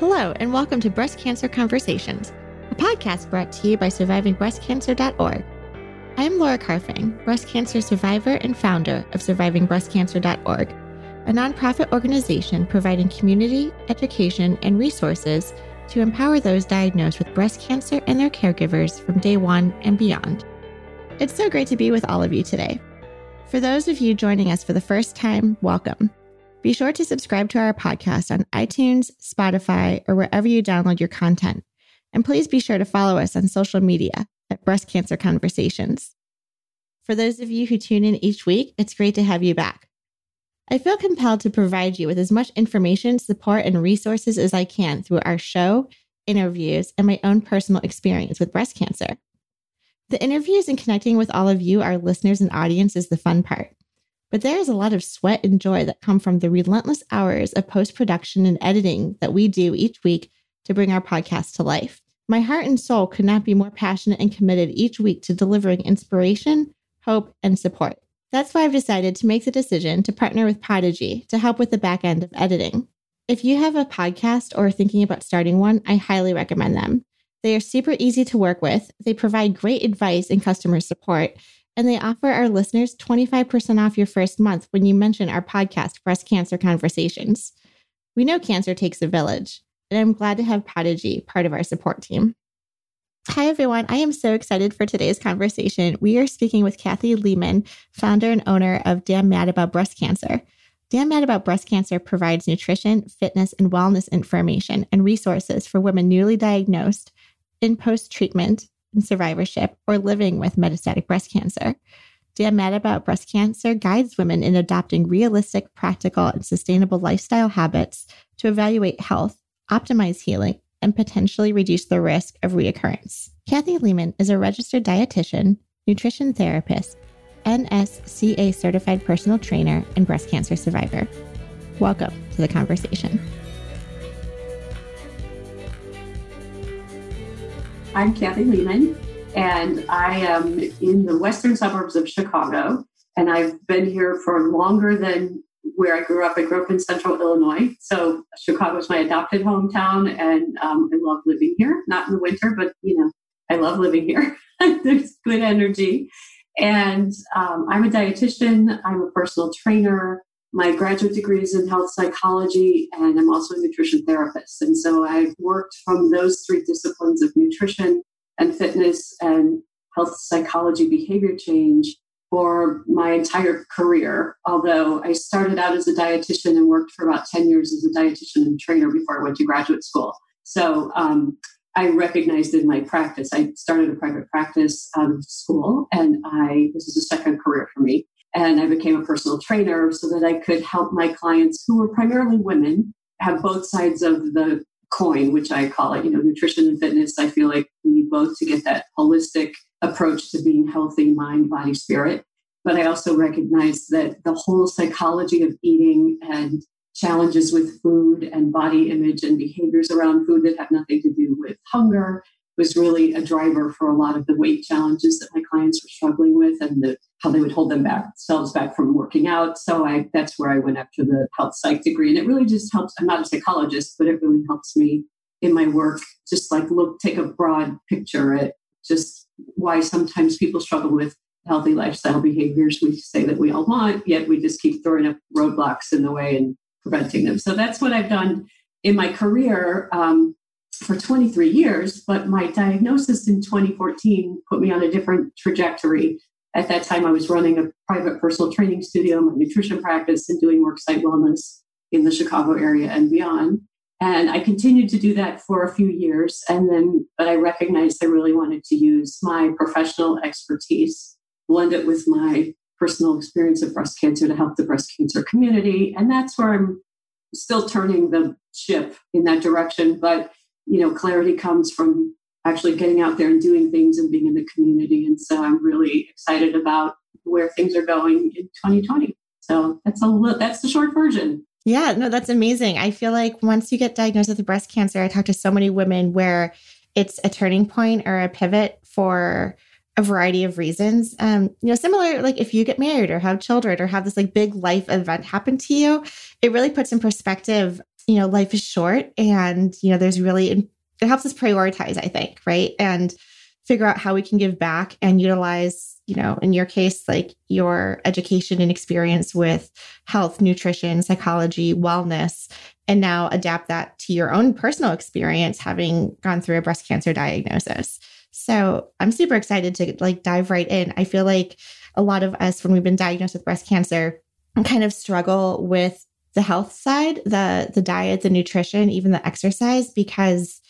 Hello, and welcome to Breast Cancer Conversations, a podcast brought to you by SurvivingBreastCancer.org. I am Laura Carfang, breast cancer survivor and founder of SurvivingBreastCancer.org, a nonprofit organization providing community, education, and resources to empower those diagnosed with breast cancer and their caregivers from day one and beyond. It's so great to be with all of you today. For those of you joining us for the first time, welcome. Be sure to subscribe to our podcast on iTunes, Spotify, or wherever you download your content. And please be sure to follow us on social media at Breast Cancer Conversations. For those of you who tune in each week, it's great to have you back. I feel compelled to provide you with as much information, support, and resources as I can through our show, interviews, and my own personal experience with breast cancer. The interviews and connecting with all of you, our listeners and audience, is the fun part. But there is a lot of sweat and joy that come from the relentless hours of post production and editing that we do each week to bring our podcast to life. My heart and soul could not be more passionate and committed each week to delivering inspiration, hope, and support. That's why I've decided to make the decision to partner with Podigy to help with the back end of editing. If you have a podcast or are thinking about starting one, I highly recommend them. They are super easy to work with, they provide great advice and customer support, and they offer our listeners 25% off your first month when you mention our podcast, Breast Cancer Conversations. We know cancer takes a village, and I'm glad to have Podigy part of our support team. Hi, everyone. I am so excited for today's conversation. We are speaking with Kathy Leman, founder and owner of Damn Mad About Breast Cancer. Damn Mad About Breast Cancer provides nutrition, fitness, and wellness information and resources for women newly diagnosed in post treatment in survivorship or living with metastatic breast cancer. Damn Mad About Breast Cancer guides women in adopting realistic, practical, and sustainable lifestyle habits to evaluate health, optimize healing, and potentially reduce the risk of reoccurrence. Kathy Leman is a registered dietitian, nutrition therapist, NSCA certified personal trainer, and breast cancer survivor. Welcome to the conversation. I'm Kathy Leman, and I am in the western suburbs of Chicago. And I've been here for longer than where I grew up. I grew up in central Illinois. So Chicago is my adopted hometown, and um, I love living here. Not in the winter, but you know, I love living here. There's good energy. And um, I'm a dietitian, I'm a personal trainer, my graduate degree is in health psychology, and I'm also a nutrition therapist. And so I've worked from those three disciplines of nutrition and fitness and health psychology behavior change for my entire career. Although I started out as a dietitian and worked for about 10 years as a dietitian and trainer before I went to graduate school. So um, I recognized in my practice, I started a private practice out of school, and I this is a second career for me. And I became a personal trainer so that I could help my clients, who were primarily women, have both sides of the coin, which I call it, you know, nutrition and fitness. I feel like we need both to get that holistic approach to being healthy, mind, body, spirit. But I also recognize that the whole psychology of eating and challenges with food and body image and behaviors around food that have nothing to do with hunger was really a driver for a lot of the weight challenges that my clients were struggling with and the, how they would hold them back, themselves back from working out. So I, that's where I went after the health psych degree. And it really just helps. I'm not a psychologist, but it really helps me in my work, just like look, take a broad picture at just why sometimes people struggle with healthy lifestyle behaviors we say that we all want, yet we just keep throwing up roadblocks in the way and preventing them. So that's what I've done in my career. Um, for 23 years, but my diagnosis in 2014 put me on a different trajectory. At that time, I was running a private personal training studio, my nutrition practice, and doing worksite wellness in the Chicago area and beyond. And I continued to do that for a few years. And then, but I recognized I really wanted to use my professional expertise, blend it with my personal experience of breast cancer to help the breast cancer community. And that's where I'm still turning the ship in that direction. But you know, clarity comes from actually getting out there and doing things and being in the community. And so I'm really excited about where things are going in 2020. So that's a little, that's the short version. Yeah, no, that's amazing. I feel like once you get diagnosed with breast cancer, I talk to so many women where it's a turning point or a pivot for a variety of reasons. Um, you know, similar like if you get married or have children or have this like big life event happen to you, it really puts in perspective you know, life is short and, you know, there's really, it helps us prioritize, I think, right? And figure out how we can give back and utilize, you know, in your case, like your education and experience with health, nutrition, psychology, wellness, and now adapt that to your own personal experience having gone through a breast cancer diagnosis. So I'm super excited to like dive right in. I feel like a lot of us, when we've been diagnosed with breast cancer, kind of struggle with the health side, the the diet, the nutrition, even the exercise, because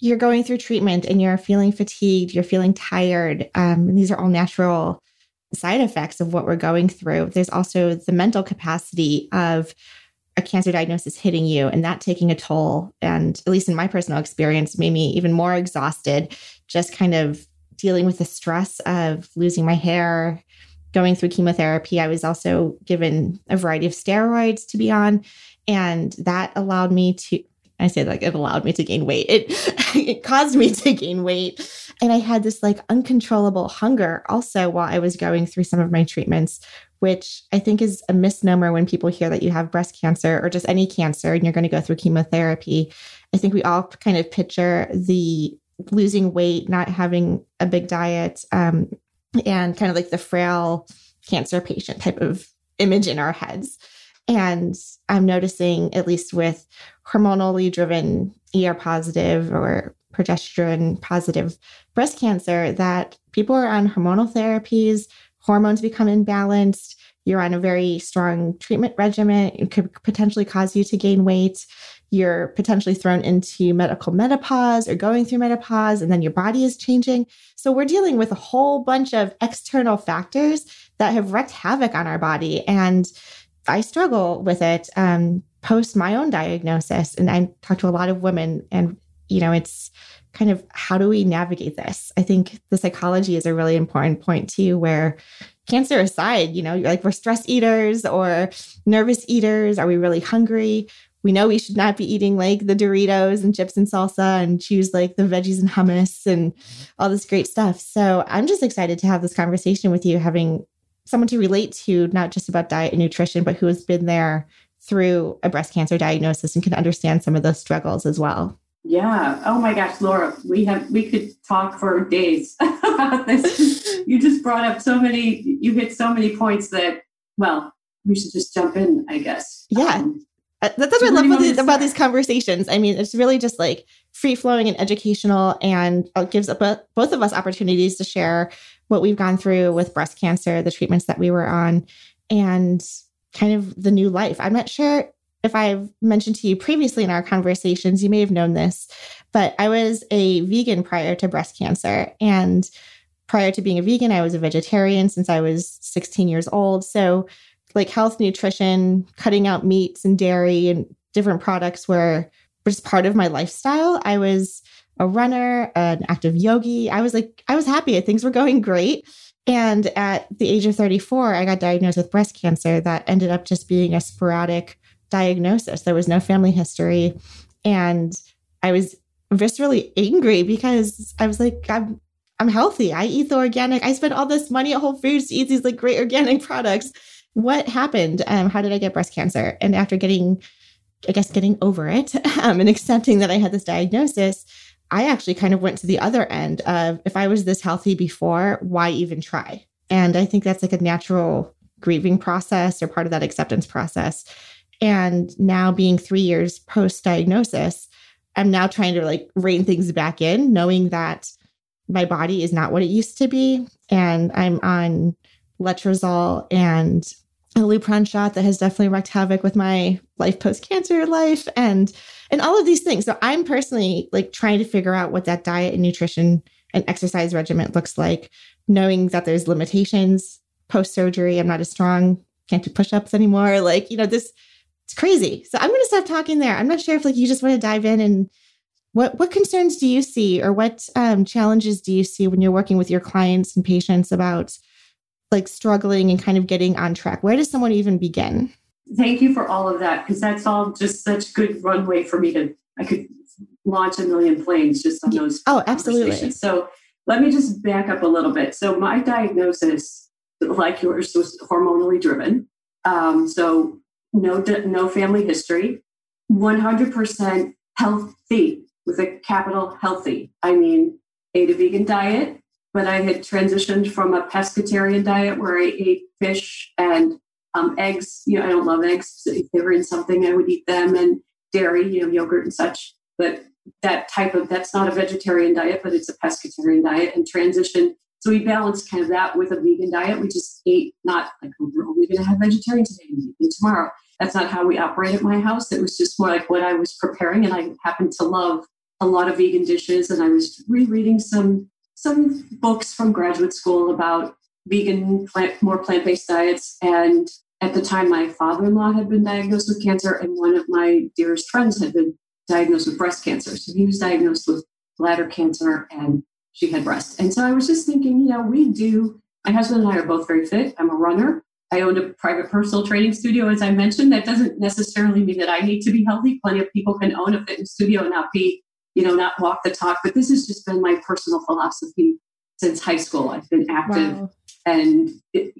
you're going through treatment and you're feeling fatigued, you're feeling tired. Um, and these are all natural side effects of what we're going through. There's also the mental capacity of a cancer diagnosis hitting you and that taking a toll. And at least in my personal experience, made me even more exhausted, just kind of dealing with the stress of losing my hair, going through chemotherapy. I was also given a variety of steroids to be on. And that allowed me to, I say like it allowed me to gain weight. It it caused me to gain weight. And I had this like uncontrollable hunger also while I was going through some of my treatments, which I think is a misnomer when people hear that you have breast cancer or just any cancer and you're going to go through chemotherapy. I think we all kind of picture the losing weight, not having a big diet, um, and kind of like the frail cancer patient type of image in our heads. And I'm noticing, at least with hormonally driven ER positive or progesterone positive breast cancer, that people are on hormonal therapies, hormones become imbalanced, you're on a very strong treatment regimen, it could potentially cause you to gain weight. You're potentially thrown into medical menopause or going through menopause, and then your body is changing. So, we're dealing with a whole bunch of external factors that have wreaked havoc on our body. And I struggle with it um, post my own diagnosis. And I talk to a lot of women, and, you know, it's kind of how do we navigate this? I think the psychology is a really important point too, where cancer aside, you know, like we're stress eaters or nervous eaters. Are we really hungry? We know we should not be eating like the Doritos and chips and salsa and choose like the veggies and hummus and all this great stuff. So I'm just excited to have this conversation with you, having someone to relate to, not just about diet and nutrition, but who has been there through a breast cancer diagnosis and can understand some of those struggles as well. Yeah. Oh my gosh, Laura, we have we could talk for days about this. you just brought up so many. You hit so many points that. Well, we should just jump in, I guess. Yeah. Um, Uh, that's what I love about these, about these, conversations. I mean, it's really just like free flowing and educational, and it gives uh, both of us opportunities to share what we've gone through with breast cancer, the treatments that we were on, and kind of the new life. I'm not sure if I've mentioned to you previously in our conversations, you may have known this, but I was a vegan prior to breast cancer. And prior to being a vegan, I was a vegetarian since I was 16 years old. So, like health, nutrition, cutting out meats and dairy and different products were just part of my lifestyle. I was a runner, an active yogi. I was like, I was happy. Things were going great. And at the age of 34, I got diagnosed with breast cancer that ended up just being a sporadic diagnosis. There was no family history. And I was viscerally angry because I was like, I'm I'm healthy. I eat the organic. I spend all this money at Whole Foods to eat these like great organic products. What happened? Um, how did I get breast cancer? And after getting, I guess, getting over it um, and accepting that I had this diagnosis, I actually kind of went to the other end of if I was this healthy before, why even try? And I think that's like a natural grieving process or part of that acceptance process. And now being three years post diagnosis, I'm now trying to like rein things back in, knowing that my body is not what it used to be. And I'm on letrozole and a Lupron shot that has definitely wreaked havoc with my life post cancer life and and all of these things. So I'm personally like trying to figure out what that diet and nutrition and exercise regimen looks like, knowing that there's limitations post surgery. I'm not as strong, can't do push ups anymore. Like, you know, this it's crazy. So I'm going to stop talking there. I'm not sure if like you just want to dive in and what what concerns do you see or what um, challenges do you see when you're working with your clients and patients about like struggling and kind of getting on track? Where does someone even begin? Thank you for all of that because that's all just such good runway for me to I could launch a million planes just on those. Oh, absolutely. So let me just back up a little bit. So my diagnosis, like yours, was hormonally driven. Um, so no no family history 100% healthy with a capital healthy. I mean, ate a vegan diet, but I had transitioned from a pescatarian diet where I ate fish and um, eggs. You know, I don't love eggs. So if they were in something, I would eat them and dairy, you know, yogurt and such. But that type of that's not a vegetarian diet, but it's a pescatarian diet and transition. So we balanced kind of that with a vegan diet. We just ate not like oh, we're only going to have vegetarian today and tomorrow. That's not how we operate at my house. It was just more like what I was preparing, and I happened to love a lot of vegan dishes. And I was rereading some some books from graduate school about vegan, plant, more plant based diets. And at the time, my father in law had been diagnosed with cancer, and one of my dearest friends had been diagnosed with breast cancer. So he was diagnosed with bladder cancer, and she had breast. And so I was just thinking, you know, we do. My husband and I are both very fit. I'm a runner. I own a private personal training studio, as I mentioned. That doesn't necessarily mean that I need to be healthy. Plenty of people can own a fitness studio and not be you know, not walk the talk. But this has just been my personal philosophy since high school. I've been active wow. and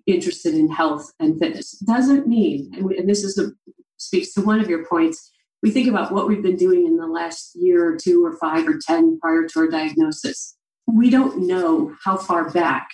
interested in health and fitness. Doesn't mean, and, this is a, speaks to one of your points. We think about what we've been doing in the last year or two or five or 10 prior to our diagnosis. We don't know how far back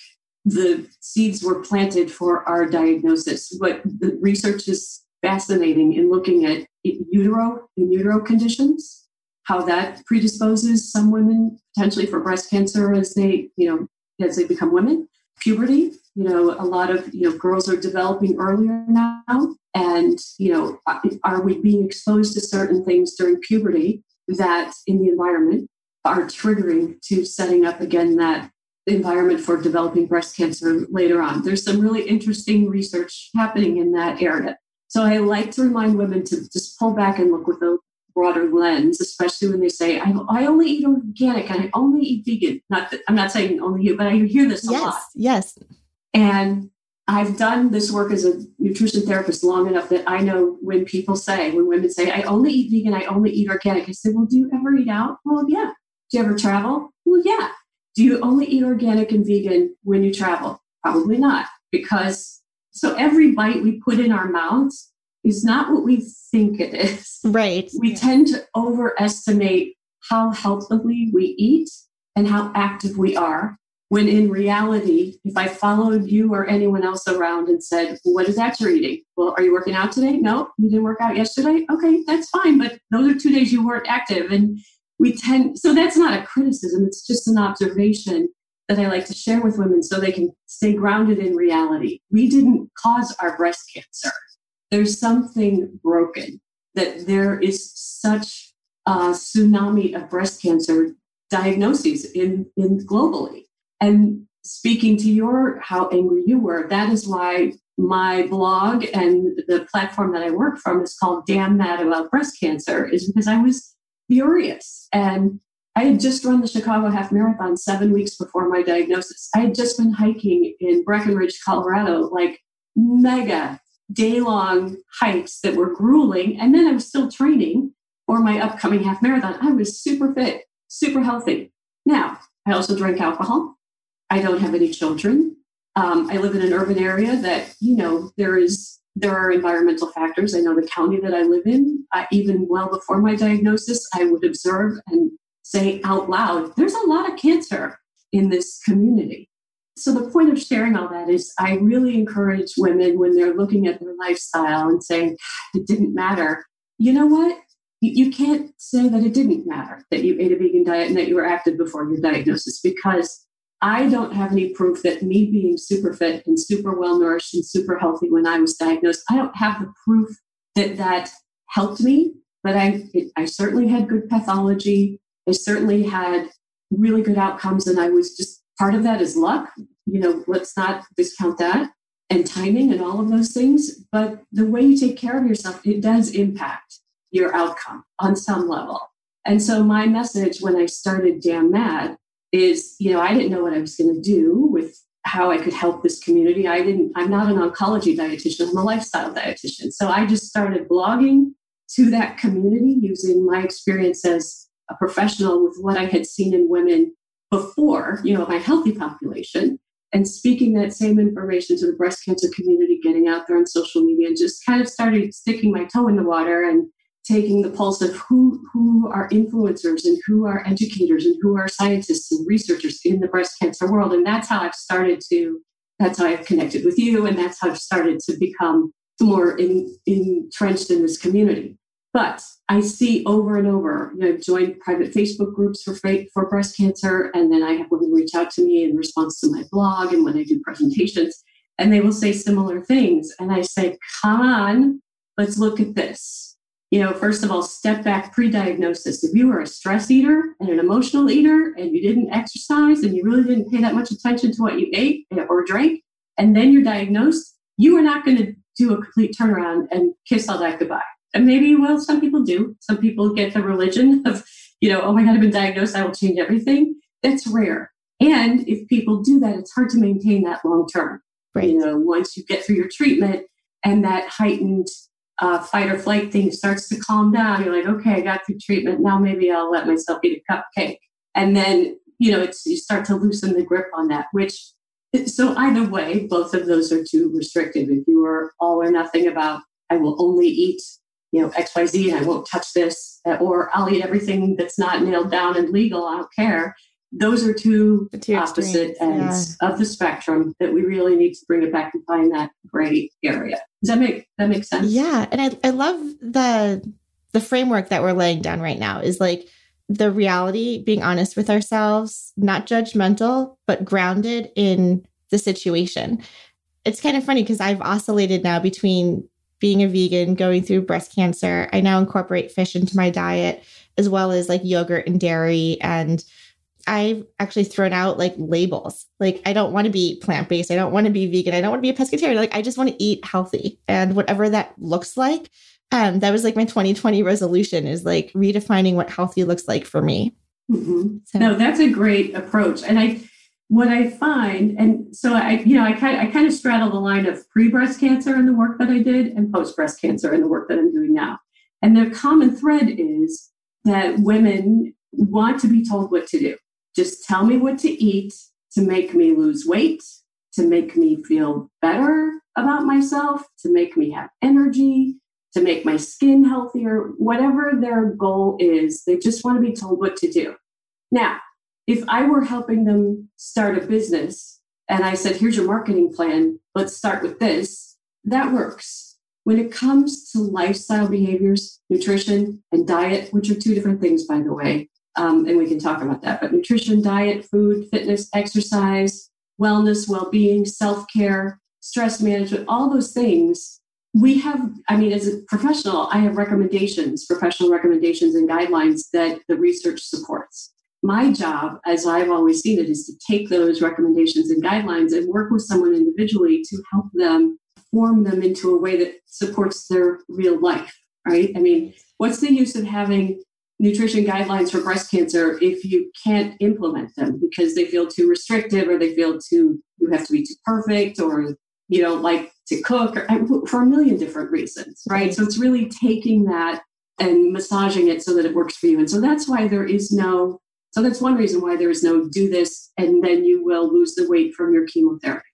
the seeds were planted for our diagnosis. But the research is fascinating in looking at utero, in utero conditions how that predisposes some women potentially for breast cancer as they, you know, as they become women. Puberty, you know, a lot of, you know, girls are developing earlier now. And, you know, are we being exposed to certain things during puberty that in the environment are triggering to setting up again that environment for developing breast cancer later on? There's some really interesting research happening in that area. So I like to remind women to just pull back and look with a broader lens, especially when they say, I, I only eat organic and I only eat vegan. Not that I'm not saying only you, but I hear this a yes, lot. Yes. And I've done this work as a nutrition therapist long enough that I know when people say, when women say, I only eat vegan, I only eat organic, I say, Well, do you ever eat out? Well, yeah. Do you ever travel? Well, yeah. Do you only eat organic and vegan when you travel? Probably not. Because so every bite we put in our mouths is not what we think it is. Right. We yeah. tend to overestimate how healthily we eat and how active we are. When in reality, if I followed you or anyone else around and said, What is that you're eating? Well, are you working out today? No, you didn't work out yesterday? Okay, that's fine. But those are two days you weren't active. And we tend, so that's not a criticism, it's just an observation that I like to share with women so they can stay grounded in reality. We didn't cause our breast cancer there's something broken, that there is such a tsunami of breast cancer diagnoses in, in globally. And speaking to your how angry you were, that is why my blog and the platform that I work from is called Damn Mad About Breast Cancer, is because I was furious. And I had just run the Chicago Half Marathon seven weeks before my diagnosis. I had just been hiking in Breckenridge, Colorado, like mega day long hikes that were grueling. And then I was still training for my upcoming half marathon. I was super fit, super healthy. Now, I also drink alcohol. I don't have any children. Um, I live in an urban area that, you know, there is there are environmental factors. I know the county that I live in, even well before my diagnosis, I would observe and say out loud, there's a lot of cancer in this community. So, the point of sharing all that is I really encourage women when they're looking at their lifestyle and saying, it didn't matter. You know what? You can't say that it didn't matter that you ate a vegan diet and that you were active before your diagnosis because I don't have any proof that me being super fit and super well nourished and super healthy when I was diagnosed, I don't have the proof that that helped me. But I, it, I certainly had good pathology. I certainly had really good outcomes, and I was just part of that is luck. You know, let's not discount that and timing and all of those things. But the way you take care of yourself, it does impact your outcome on some level. And so my message when I started Damn Mad is, you know, I didn't know what I was going to do with how I could help this community. I didn't, I'm not an oncology dietitian, I'm a lifestyle dietitian. So I just started blogging to that community using my experience as a professional with what I had seen in women before, you know, my healthy population and speaking that same information to the breast cancer community, getting out there on social media and just kind of started sticking my toe in the water and taking the pulse of who who are influencers and who are educators and who are scientists and researchers in the breast cancer world. And that's how i've started to that's how i've connected with you and that's how i've started to become more in, entrenched in this community but i see over and over you know i've joined private facebook groups for for breast cancer and then i have women reach out to me in response to my blog and when i do presentations and they will say similar things and i say come on let's look at this you know, first of all, step back pre diagnosis. If you were a stress eater and an emotional eater and you didn't exercise and you really didn't pay that much attention to what you ate eh, or drank, and then you're diagnosed, you are not going to do a complete turnaround and kiss all that goodbye. And maybe will. Some people do. Some people get the religion of, you know, oh my God, I've been diagnosed. I will change everything. That's rare. And if people do that, it's hard to maintain that long term. Right. You know, once you get through your treatment and that heightened uh, fight or flight thing starts to calm down, you're like, okay, I got through treatment. Now maybe I'll let myself eat a cupcake. And then, you know, it's you start to loosen the grip on that, which so either way, both of those are too restrictive. If you are all or nothing about, I will only eat, you know, XYZ and I won't touch this, uh, or I'll eat everything that's not nailed down and legal, I don't care those are two, two opposite ends yeah. of the spectrum that we really need to bring it back and find that gray area. Does that make that make sense? Yeah, and I I love the the framework that we're laying down right now is like the reality, being honest with ourselves, not judgmental, but grounded in the situation. It's kind of funny because I've oscillated now between being a vegan, going through breast cancer. I now incorporate fish into my diet as well as like yogurt and dairy and I've actually thrown out like labels. Like, I don't want to be plant based. I don't want to be vegan. I don't want to be a pescatarian. Like, I just want to eat healthy and whatever that looks like. Um, that was like my 2020 resolution is like redefining what healthy looks like for me. Mm-hmm. So. No, that's a great approach. And I, what I find, and so I, you know, I kind, I kind of straddle the line of pre breast cancer in the work that I did and post breast cancer in the work that I'm doing now. And the common thread is that women want to be told what to do. Just tell me what to eat to make me lose weight, to make me feel better about myself, to make me have energy, to make my skin healthier, whatever their goal is, they just want to be told what to do. Now, if I were helping them start a business and I said, here's your marketing plan, let's start with this, that works. When it comes to lifestyle behaviors, nutrition, and diet, which are two different things, by the way, um, and we can talk about that. But nutrition, diet, food, fitness, exercise, wellness, well being, self care, stress management, all those things. We have, I mean, as a professional, I have recommendations, professional recommendations and guidelines that the research supports. My job, as I've always seen it, is to take those recommendations and guidelines and work with someone individually to help them form them into a way that supports their real life, right? I mean, what's the use of having nutrition guidelines for breast cancer if you can't implement them because they feel too restrictive or they feel too you have to be too perfect or you don't like to cook or, for a million different reasons right so it's really taking that and massaging it so that it works for you and so that's why there is no so that's one reason why there is no do this and then you will lose the weight from your chemotherapy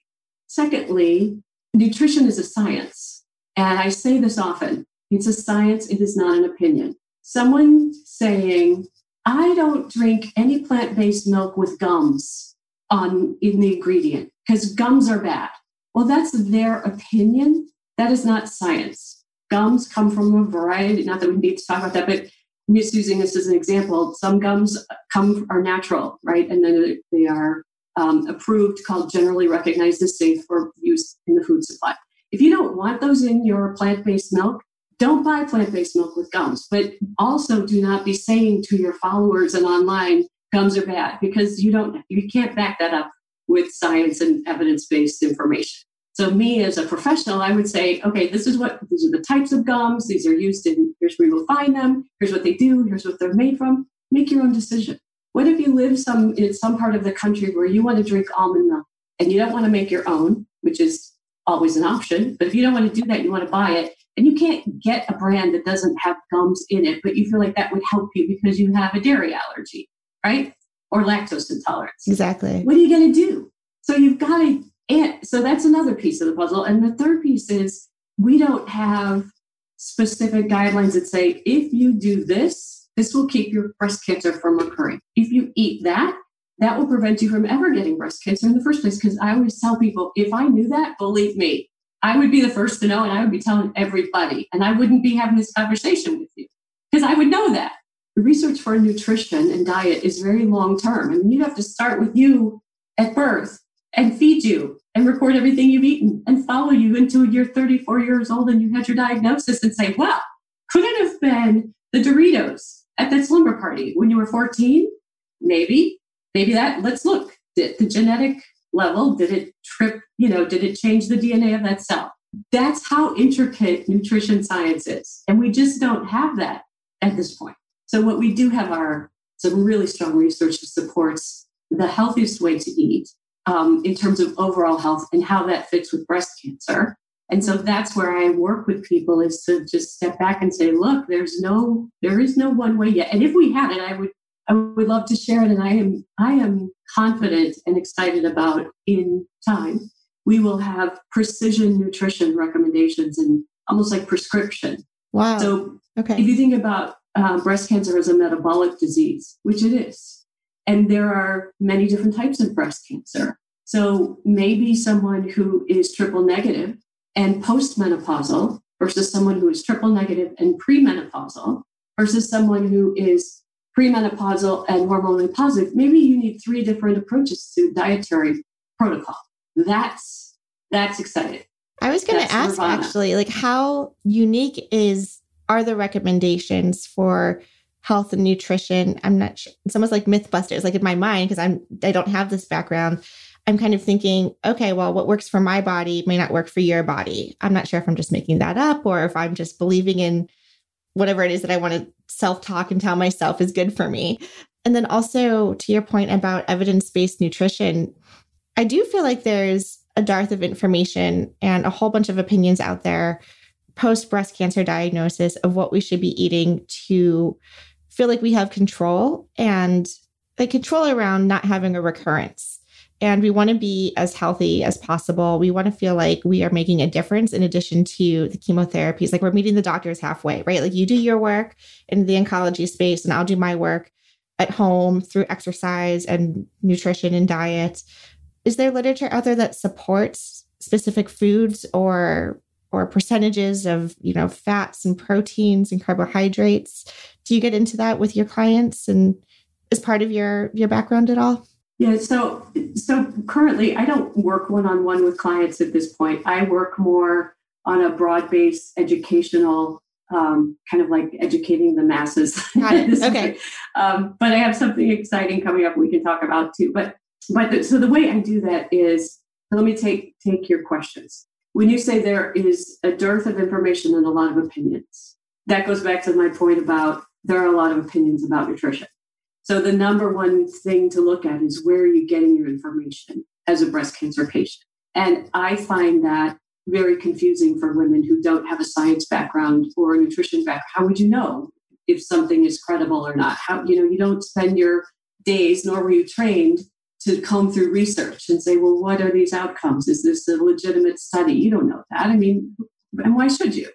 secondly nutrition is a science and i say this often it's a science it is not an opinion someone saying, I don't drink any plant based milk with gums on in the ingredient because gums are bad. Well, that's their opinion. That is not science. Gums come from a variety, not that we need to talk about that, but I'm just using this as an example. Some gums come are natural, right? And then they are um, approved, called generally recognized as safe for use in the food supply. If you don't want those in your plant based milk, don't buy plant based milk with gums, but also do not be saying to your followers and online, gums are bad because you don't, you can't back that up with science and evidence based information. So, me as a professional, I would say, okay, this is what these are the types of gums. These are used in. Here's where you will find them. Here's what they do. Here's what they're made from. Make your own decision. What if you live some in some part of the country where you want to drink almond milk and you don't want to make your own, which is always an option. But if you don't want to do that, you want to buy it. And you can't get a brand that doesn't have gums in it, but you feel like that would help you because you have a dairy allergy, right? Or lactose intolerance. Exactly. What are you going to do? So you've got to, and so that's another piece of the puzzle. And the third piece is we don't have specific guidelines that say if you do this, this will keep your breast cancer from recurring. If you eat that, that will prevent you from ever getting breast cancer in the first place. Because I always tell people, if I knew that, believe me, I would be the first to know and I would be telling everybody. And I wouldn't be having this conversation with you because I would know that. The research for nutrition and diet is very long term. I mean, you have to start with you at birth and feed you and record everything you've eaten and follow you until you're 34 years old and you had your diagnosis and say, well, could it have been the Doritos at that slumber party when you were 14? Maybe. Maybe that, let's look. Did the genetic level, did it trip, you know, did it change the DNA of that cell? That's how intricate nutrition science is. And we just don't have that at this point. So what we do have are some really strong research that supports the healthiest way to eat um, in terms of overall health and how that fits with breast cancer. And so that's where I work with people is to just step back and say, look, there's no, there is no one way yet. And if we had it, I would, I would love to share it. And I am, I am confident and excited about in time. We will have precision nutrition recommendations and almost like prescription. Wow. So okay. if you think about uh, breast cancer as a metabolic disease, which it is, and there are many different types of breast cancer. So maybe someone who is triple negative and postmenopausal versus someone who is triple negative and premenopausal versus someone who is premenopausal and hormonally positive, maybe you need three different approaches to dietary protocol. That's that's exciting. I was going to ask nirvana. actually, like how unique is are the recommendations for health and nutrition. I'm not sure. It's almost like Mythbusters, like in my mind, because I'm I don't have this background. I'm kind of thinking, okay, well, what works for my body may not work for your body. I'm not sure if I'm just making that up or if I'm just believing in whatever it is that I want to self talk and tell myself is good for me. And then also to your point about evidence based nutrition, I do feel like there's a dearth of information and a whole bunch of opinions out there post breast cancer diagnosis of what we should be eating to feel like we have control and like control around not having a recurrence. And we want to be as healthy as possible. We want to feel like we are making a difference in addition to the chemotherapies. Like we're meeting the doctors halfway, right? Like you do your work in the oncology space, and I'll do my work at home through exercise and nutrition and diet. Is there literature out there that supports specific foods or or percentages of you know fats and proteins and carbohydrates. Do you get into that with your clients and as part of your your background at all? Yeah so so currently i don't work one-on-one with clients at this point. I work more on a broad-based educational um, kind of like educating the masses. Okay. um, but i have something exciting coming up we can talk about too. But but the, so the way i do that is let me take take your questions when you say there is a dearth of information and a lot of opinions, that goes back to my point about there are a lot of opinions about nutrition. So the number one thing to look at is where are you getting your information as a breast cancer patient? And I find that very confusing for women who don't have a science background or a nutrition background. How would you know if something is credible or not? How you know you don't spend your days nor were you trained to comb through research and say, well, what are these outcomes? Is this a legitimate study? You don't know that. I mean, and why should you?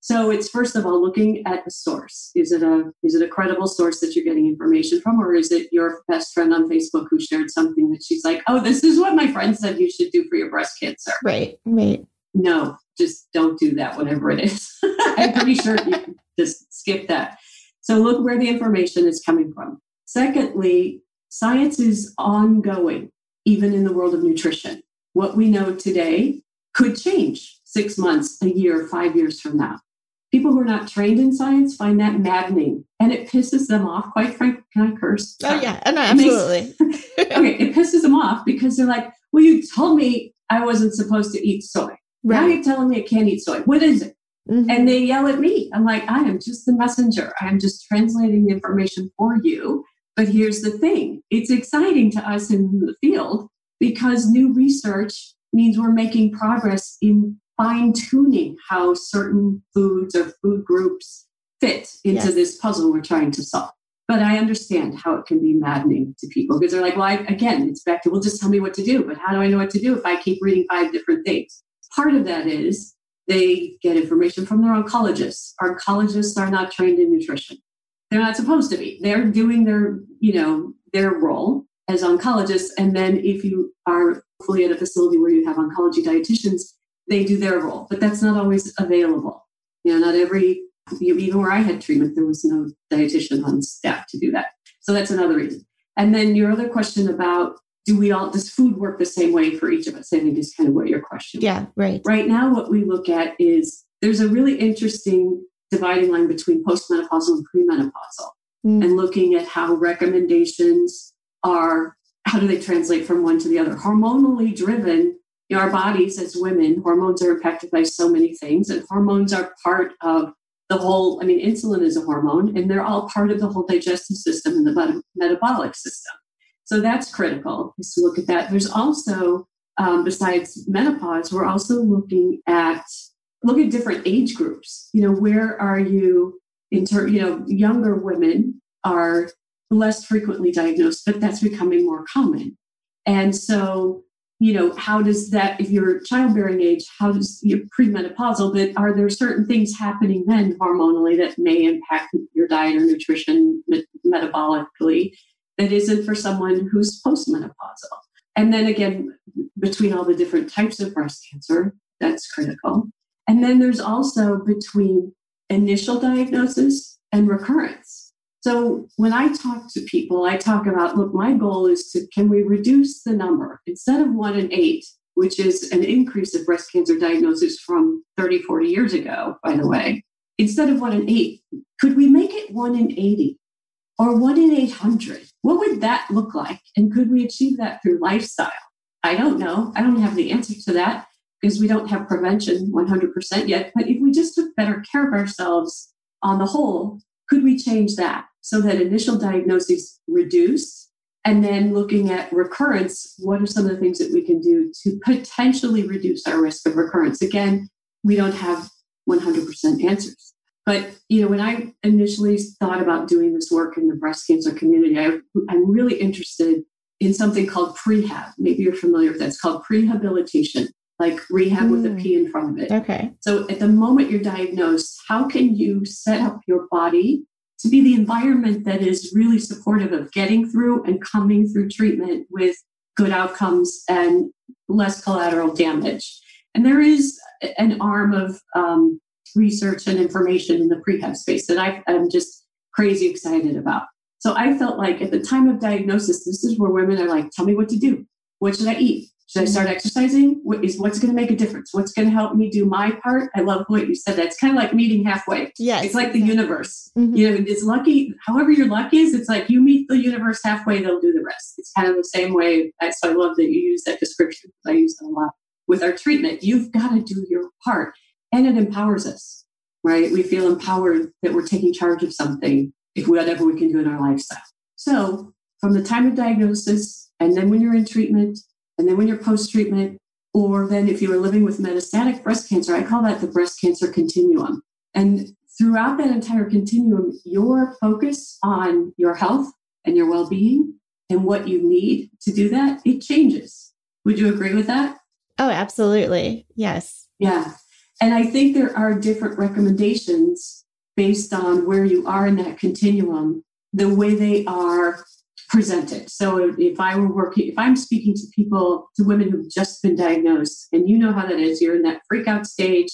So it's first of all looking at the source. Is it a is it a credible source that you're getting information from, or is it your best friend on Facebook who shared something that she's like, oh, this is what my friend said you should do for your breast cancer? Right, right. No, just don't do that, whatever it is. I'm pretty sure you can just skip that. So look where the information is coming from. Secondly, Science is ongoing, even in the world of nutrition. What we know today could change six months, a year, five years from now. People who are not trained in science find that maddening and it pisses them off. Quite frankly, can I curse? Oh, yeah, no, absolutely. okay, it pisses them off because they're like, well, you told me I wasn't supposed to eat soy. Right. Now you're telling me I can't eat soy. What is it? Mm-hmm. And they yell at me. I'm like, I am just the messenger. I am just translating the information for you. But here's the thing it's exciting to us in the field because new research means we're making progress in fine tuning how certain foods or food groups fit into yes. this puzzle we're trying to solve. But I understand how it can be maddening to people because they're like, well, I, again, it's back to, well, just tell me what to do. But how do I know what to do if I keep reading five different things? Part of that is They get information from their oncologists. Oncologists are not trained in nutrition. They're not supposed to be. They're doing their, you know, their role as oncologists. And then if you are hopefully at a facility where you have oncology dietitians, they do their role. But that's not always available. You know, not every even where I had treatment, there was no dietitian on staff to do that. So that's another reason. And then your other question about do we all does food work the same way for each of us? I think is kind of what your question. Yeah, right. Right now, what we look at is there's a really interesting dividing line between postmenopausal and premenopausal, mm. and looking at how recommendations are how do they translate from one to the other. Hormonally driven, you know, our bodies as women, hormones are impacted by so many things, and hormones are part of the whole. I mean, insulin is a hormone, and they're all part of the whole digestive system and the metabolic system. So that's critical is to look at that. There's also, um, besides menopause, we're also looking at look at different age groups. You know, where are you in terms? You know, younger women are less frequently diagnosed, but that's becoming more common. And so, you know, how does that, if you're childbearing age, how does you're premenopausal, but are there certain things happening then hormonally that may impact your diet or nutrition metabolically that isn't for someone who's postmenopausal. And then again, between all the different types of breast cancer, that's critical. And then there's also between initial diagnosis and recurrence. So when I talk to people, I talk about look, my goal is to can we reduce the number instead of one in eight, which is an increase of breast cancer diagnosis from 30, 40 years ago, by the way, instead of one in eight, could we make it one in 80? or one in 800? What would that look like? And could we achieve that through lifestyle? I don't know. I don't have the answer to that because we don't have prevention 100% yet. But if we just took better care of ourselves on the whole, could we change that so that initial diagnoses reduce? And then looking at recurrence, what are some of the things that we can do to potentially reduce our risk of recurrence? Again, we don't have 100% answers. But you know, when I initially thought about doing this work in the breast cancer community, I, I'm really interested in something called prehab. Maybe you're familiar with that. It's called prehabilitation, like rehab mm. with a hmm. In front of it. Okay. So at the moment you're diagnosed, how can you set up your body to be the environment that is really supportive of getting through and coming through treatment with good outcomes and less collateral damage? And there is an arm of um, research and information in the prehab space that I, I'm just crazy excited about. So I felt like at the time of diagnosis, this is where women are like, tell me what to do. What should I eat? Should I start exercising? What is what's going to make a difference? What's going to help me do my part? I love what you said. That's kind of like meeting halfway. Yes, it's like the universe. Mm-hmm. You know, it's lucky. However, your luck is, it's like you meet the universe halfway. They'll do the rest. It's kind of the same way. So I love that you use that description. I use it a lot with our treatment. You've got to do your part and it empowers us, right? We feel empowered that we're taking charge of something if whatever we can do in our lifestyle. So, from the time of diagnosis, and then when you're in treatment, and then when you're post treatment, or then if you are living with metastatic breast cancer, I call that the breast cancer continuum. And throughout that entire continuum, your focus on your health and your well being and what you need to do that, it changes. Would you agree with that? Oh, absolutely. Yes. Yeah. And I think there are different recommendations based on where you are in that continuum, the way they are presented. So if I were working, if I'm speaking to people, to women who've just been diagnosed, and you know how that is, you're in that freak out stage,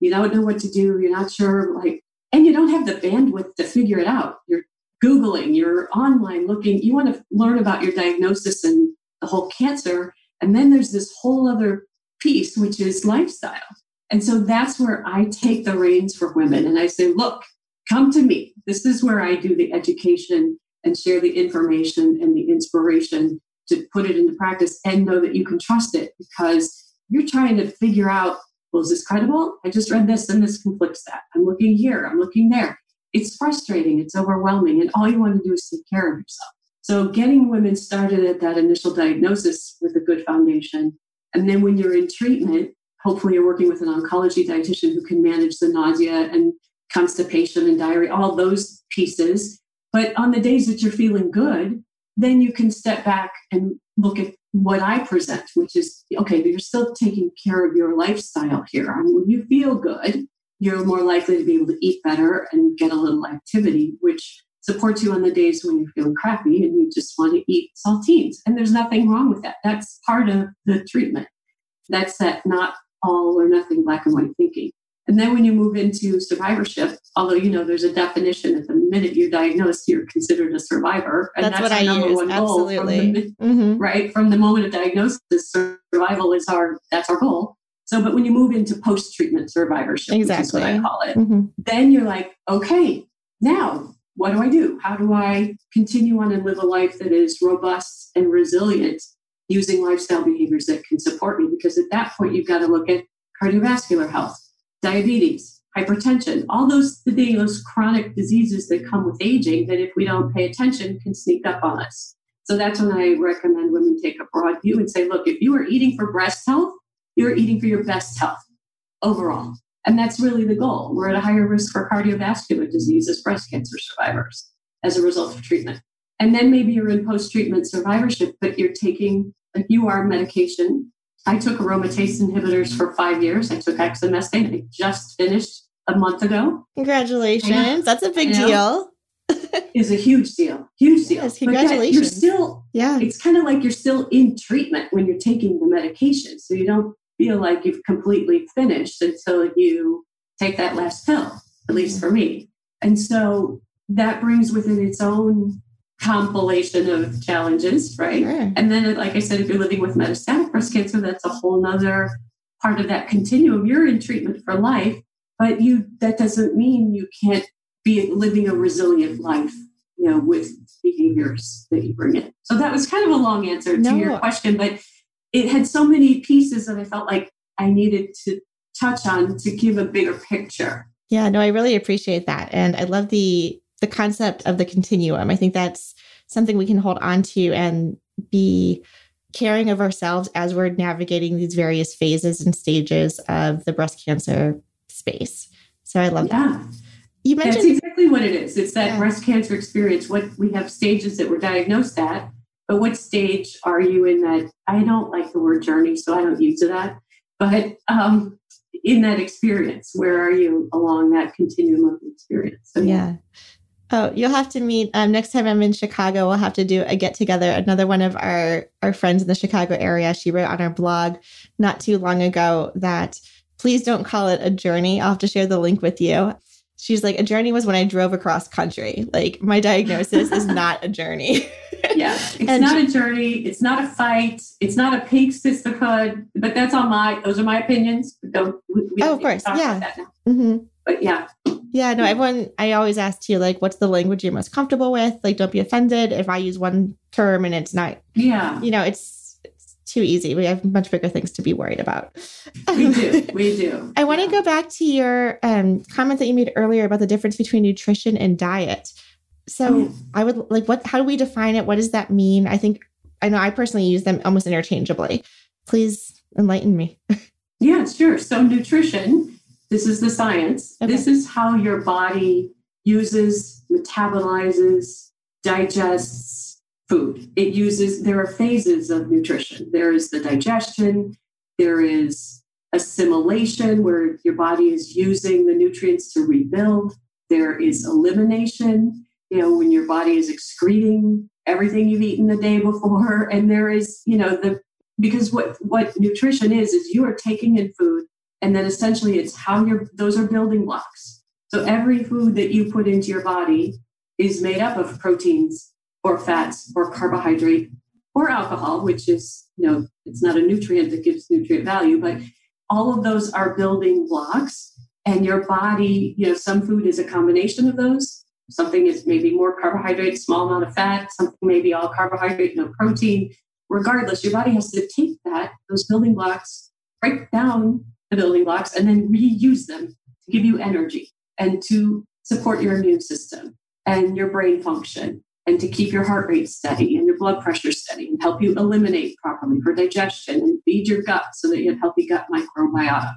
you don't know what to do, you're not sure, like, and you don't have the bandwidth to figure it out. You're Googling, you're online looking, you want to learn about your diagnosis and the whole cancer. And then there's this whole other piece, which is lifestyle. And so that's where I take the reins for women and I say, look, come to me. This is where I do the education and share the information and the inspiration to put it into practice and know that you can trust it because you're trying to figure out, well, is this credible? I just read this and this conflicts that. I'm looking here, I'm looking there. It's frustrating, it's overwhelming, and all you want to do is take care of yourself. So, getting women started at that initial diagnosis with a good foundation. And then when you're in treatment, hopefully you're working with an oncology dietitian who can manage the nausea and constipation and diarrhea, all those pieces. But on the days that you're feeling good, then you can step back and look at what I present, which is okay, But you're still taking care of your lifestyle here. I mean, when you feel good, you're more likely to be able to eat better and get a little activity, which supports you on the days when you're feeling crappy and you just want to eat saltines. And there's nothing wrong with that. That's part of the treatment. That's that not all or nothing black and white thinking. And then when you move into survivorship, although you know there's a definition at the minute you're diagnosed, you're considered a survivor. And that's, that's what I number use. One Absolutely. Goal mm-hmm. Right. From the moment of diagnosis, survival is our that's our goal. So, but when you move into post-treatment survivorship, exactly. what I call it, mm-hmm. then you're like, okay, now what do I do? How do I continue on and live a life that is robust and resilient using lifestyle behaviors that can support me? Because at that point, you've got to look at cardiovascular health diabetes, hypertension, all those those chronic diseases that come with aging that if we don't pay attention can sneak up on us. So that's when I recommend women take a broad view and say, look, if you are eating for breast health, you're eating for your best health overall. And that's really the goal. We're at a higher risk for cardiovascular disease as breast cancer survivors as a result of treatment. And then maybe you're in post treatment survivorship, but you're taking, like you are, medication I took aromatase inhibitors for five years. I took exemestane. I just finished a month ago. Congratulations. That's a big deal. is a huge deal. Huge deal. Yes, congratulations. you're still, yeah. It's kind of like you're still in treatment when you're taking the medication. So you don't feel like you've completely finished until you take that last pill, at least for me. And so that brings within its own compilation of challenges, right? Sure. And then, like I said, if you're living with metastatic breast cancer, that's a whole nother part of that continuum. You're in treatment for life, but you that doesn't mean you can't be living a resilient life, you know, with behaviors that you bring in. So that was kind of a long answer to your question, but it had so many pieces that I felt like I needed to touch on to give a bigger picture. Yeah, no, I really appreciate that. And I love the the concept of the continuum. I think that's something we can hold on to and be caring of ourselves as we're navigating these various phases and stages of the breast cancer space. So I love yeah. that. You mentioned That's exactly what it is. It's that yeah. breast cancer experience. What we have stages that we're diagnosed at, but what stage are you in that? I don't like the word journey, so I don't use that. But um, in that experience, where are you along that continuum of experience? So, yeah. Oh, you'll have to meet um, next time I'm in Chicago. We'll have to do a get together. Another one of our our friends in the Chicago area. She wrote on our blog not too long ago that please don't call it a journey. I'll have to share the link with you. She's like, a journey was when I drove across country. Like my diagnosis is not a journey. yeah, it's and not a journey. It's not a fight. It's not a pink sisterhood. But that's all my. Those are my opinions. Don't. We, we oh, of course. Yeah. Mm-hmm. But yeah, yeah, no, everyone, I always ask you, like, what's the language you're most comfortable with? Like, don't be offended if I use one term and it's not, yeah, you know, it's, it's too easy. We have much bigger things to be worried about. We do. We do. I want to go back to your um, comment that you made earlier about the difference between nutrition and diet. So oh, I would like, what, how do we define it? What does that mean? I think, I know I personally use them almost interchangeably. Please enlighten me. yeah, sure. So nutrition this is the science. Okay. This is how your body uses, metabolizes, digests food. It uses, there are phases of nutrition. There is the digestion, there is assimilation, where your body is using the nutrients to rebuild. There is elimination, you know, when your body is excreting everything you've eaten the day before. And there is, you know, the because what what nutrition is is you are taking in food and then essentially it's how you're, those are building blocks. So every food that you put into your body is made up of proteins or fats or carbohydrate or alcohol, which is, you know, it's not a nutrient that gives nutrient value, but all of those are building blocks. And your body, you know, some food is a combination of those. Something is maybe more carbohydrate, small amount of fat, something maybe all carbohydrate, no protein. Regardless, your body has to take that, those building blocks, break down building blocks and then reuse them to give you energy and to support your immune system and your brain function and to keep your heart rate steady and your blood pressure steady and help you eliminate properly for digestion and feed your gut so that you have healthy gut microbiota.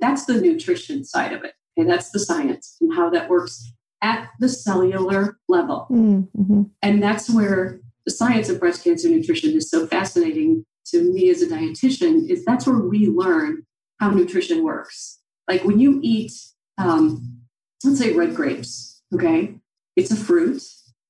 That's the nutrition side of it. And that's the science and how that works at the cellular level. Mm-hmm. And that's where the science of breast cancer nutrition is so fascinating to me as a dietitian is that's where we learn how nutrition works. Like when you eat, um, let's say red grapes, okay? It's a fruit.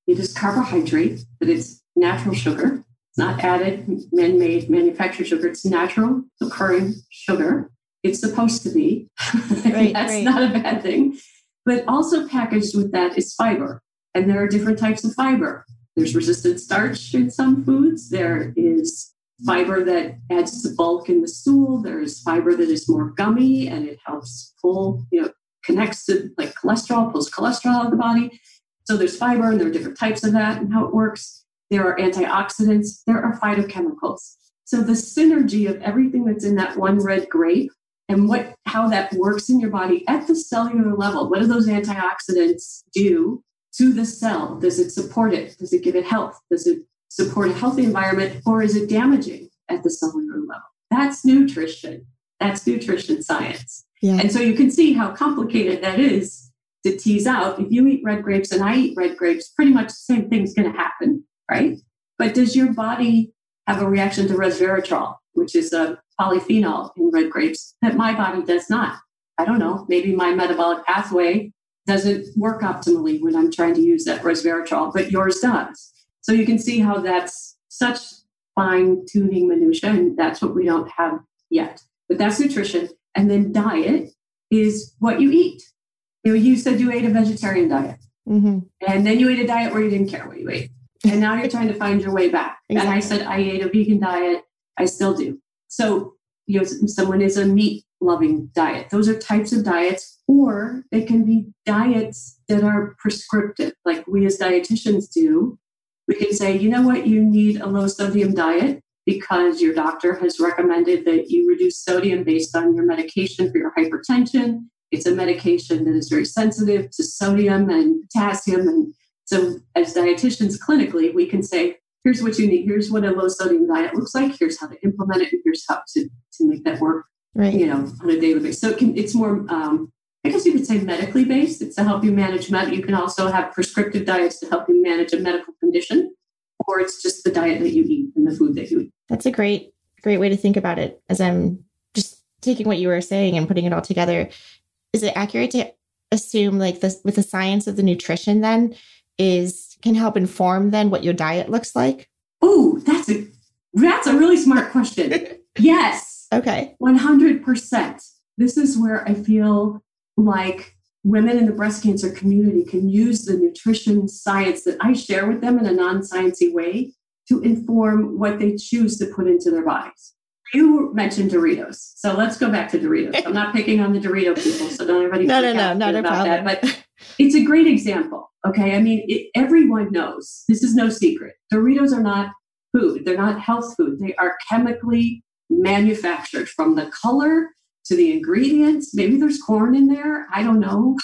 It is carbohydrate, but it's natural sugar. It's not added, man made, manufactured sugar. It's natural occurring sugar. It's supposed to be. Right, That's right. not a bad thing. But also packaged with that is fiber. And there are different types of fiber. There's resistant starch in some foods. There is fiber that adds to bulk in the stool. There is fiber that is more gummy and it helps pull, you know, connects to like cholesterol, pulls cholesterol out of the body. So there's fiber and there are different types of that and how it works. There are antioxidants, there are phytochemicals. So the synergy of everything that's in that one red grape and what how that works in your body at the cellular level. What do those antioxidants do to the cell? Does it support it? Does it give it health? Does it support a healthy environment or is it damaging at the cellular level? That's nutrition. That's nutrition science. Yeah. And so you can see how complicated that is to tease out. If you eat red grapes and I eat red grapes, pretty much the same thing's going to happen, right? But does your body have a reaction to resveratrol, which is a polyphenol in red grapes that my body does not? I don't know. Maybe my metabolic pathway doesn't work optimally when I'm trying to use that resveratrol, but yours does. So you can see how that's such fine tuning minutia, and that's what we don't have yet. But that's nutrition. And then diet is what you eat. You know, you said you ate a vegetarian diet, mm-hmm. and then you ate a diet where you didn't care what you ate, and now you're trying to find your way back. Exactly. And I said I ate a vegan diet. I still do. So you know, someone is a meat loving diet. Those are types of diets, or they can be diets that are prescriptive, like we as dietitians do, we can say, you know what, you need a low sodium diet because your doctor has recommended that you reduce sodium based on your medication for your hypertension. It's a medication that is very sensitive to sodium and potassium. And so, as dietitians clinically, we can say, here's what you need. Here's what a low sodium diet looks like. Here's how to implement it. And here's how to, to make that work, right. you know, on a daily basis. So it can, it's more um, I guess you could say medically based. It's to help you manage med. You can also have prescriptive diets to help you manage a medical condition, or it's just the diet that you eat and the food that you eat. That's a great, great way to think about it. As I'm just taking what you were saying and putting it all together, is it accurate to assume like this with the science of the nutrition then is can help inform then what your diet looks like? Oh, that's a that's a really smart question. yes. Okay. One hundred percent. This is where I feel like women in the breast cancer community can use the nutrition science that I share with them in a non sciencey way to inform what they choose to put into their bodies. You mentioned Doritos, so let's go back to Doritos. I'm not picking on the Dorito people, so don't everybody no, no, no, not a problem. That, but it's a great example. Okay, I mean, it, everyone knows this is no secret. Doritos are not food; they're not health food. They are chemically manufactured from the color to the ingredients. Maybe there's corn in there. I don't know.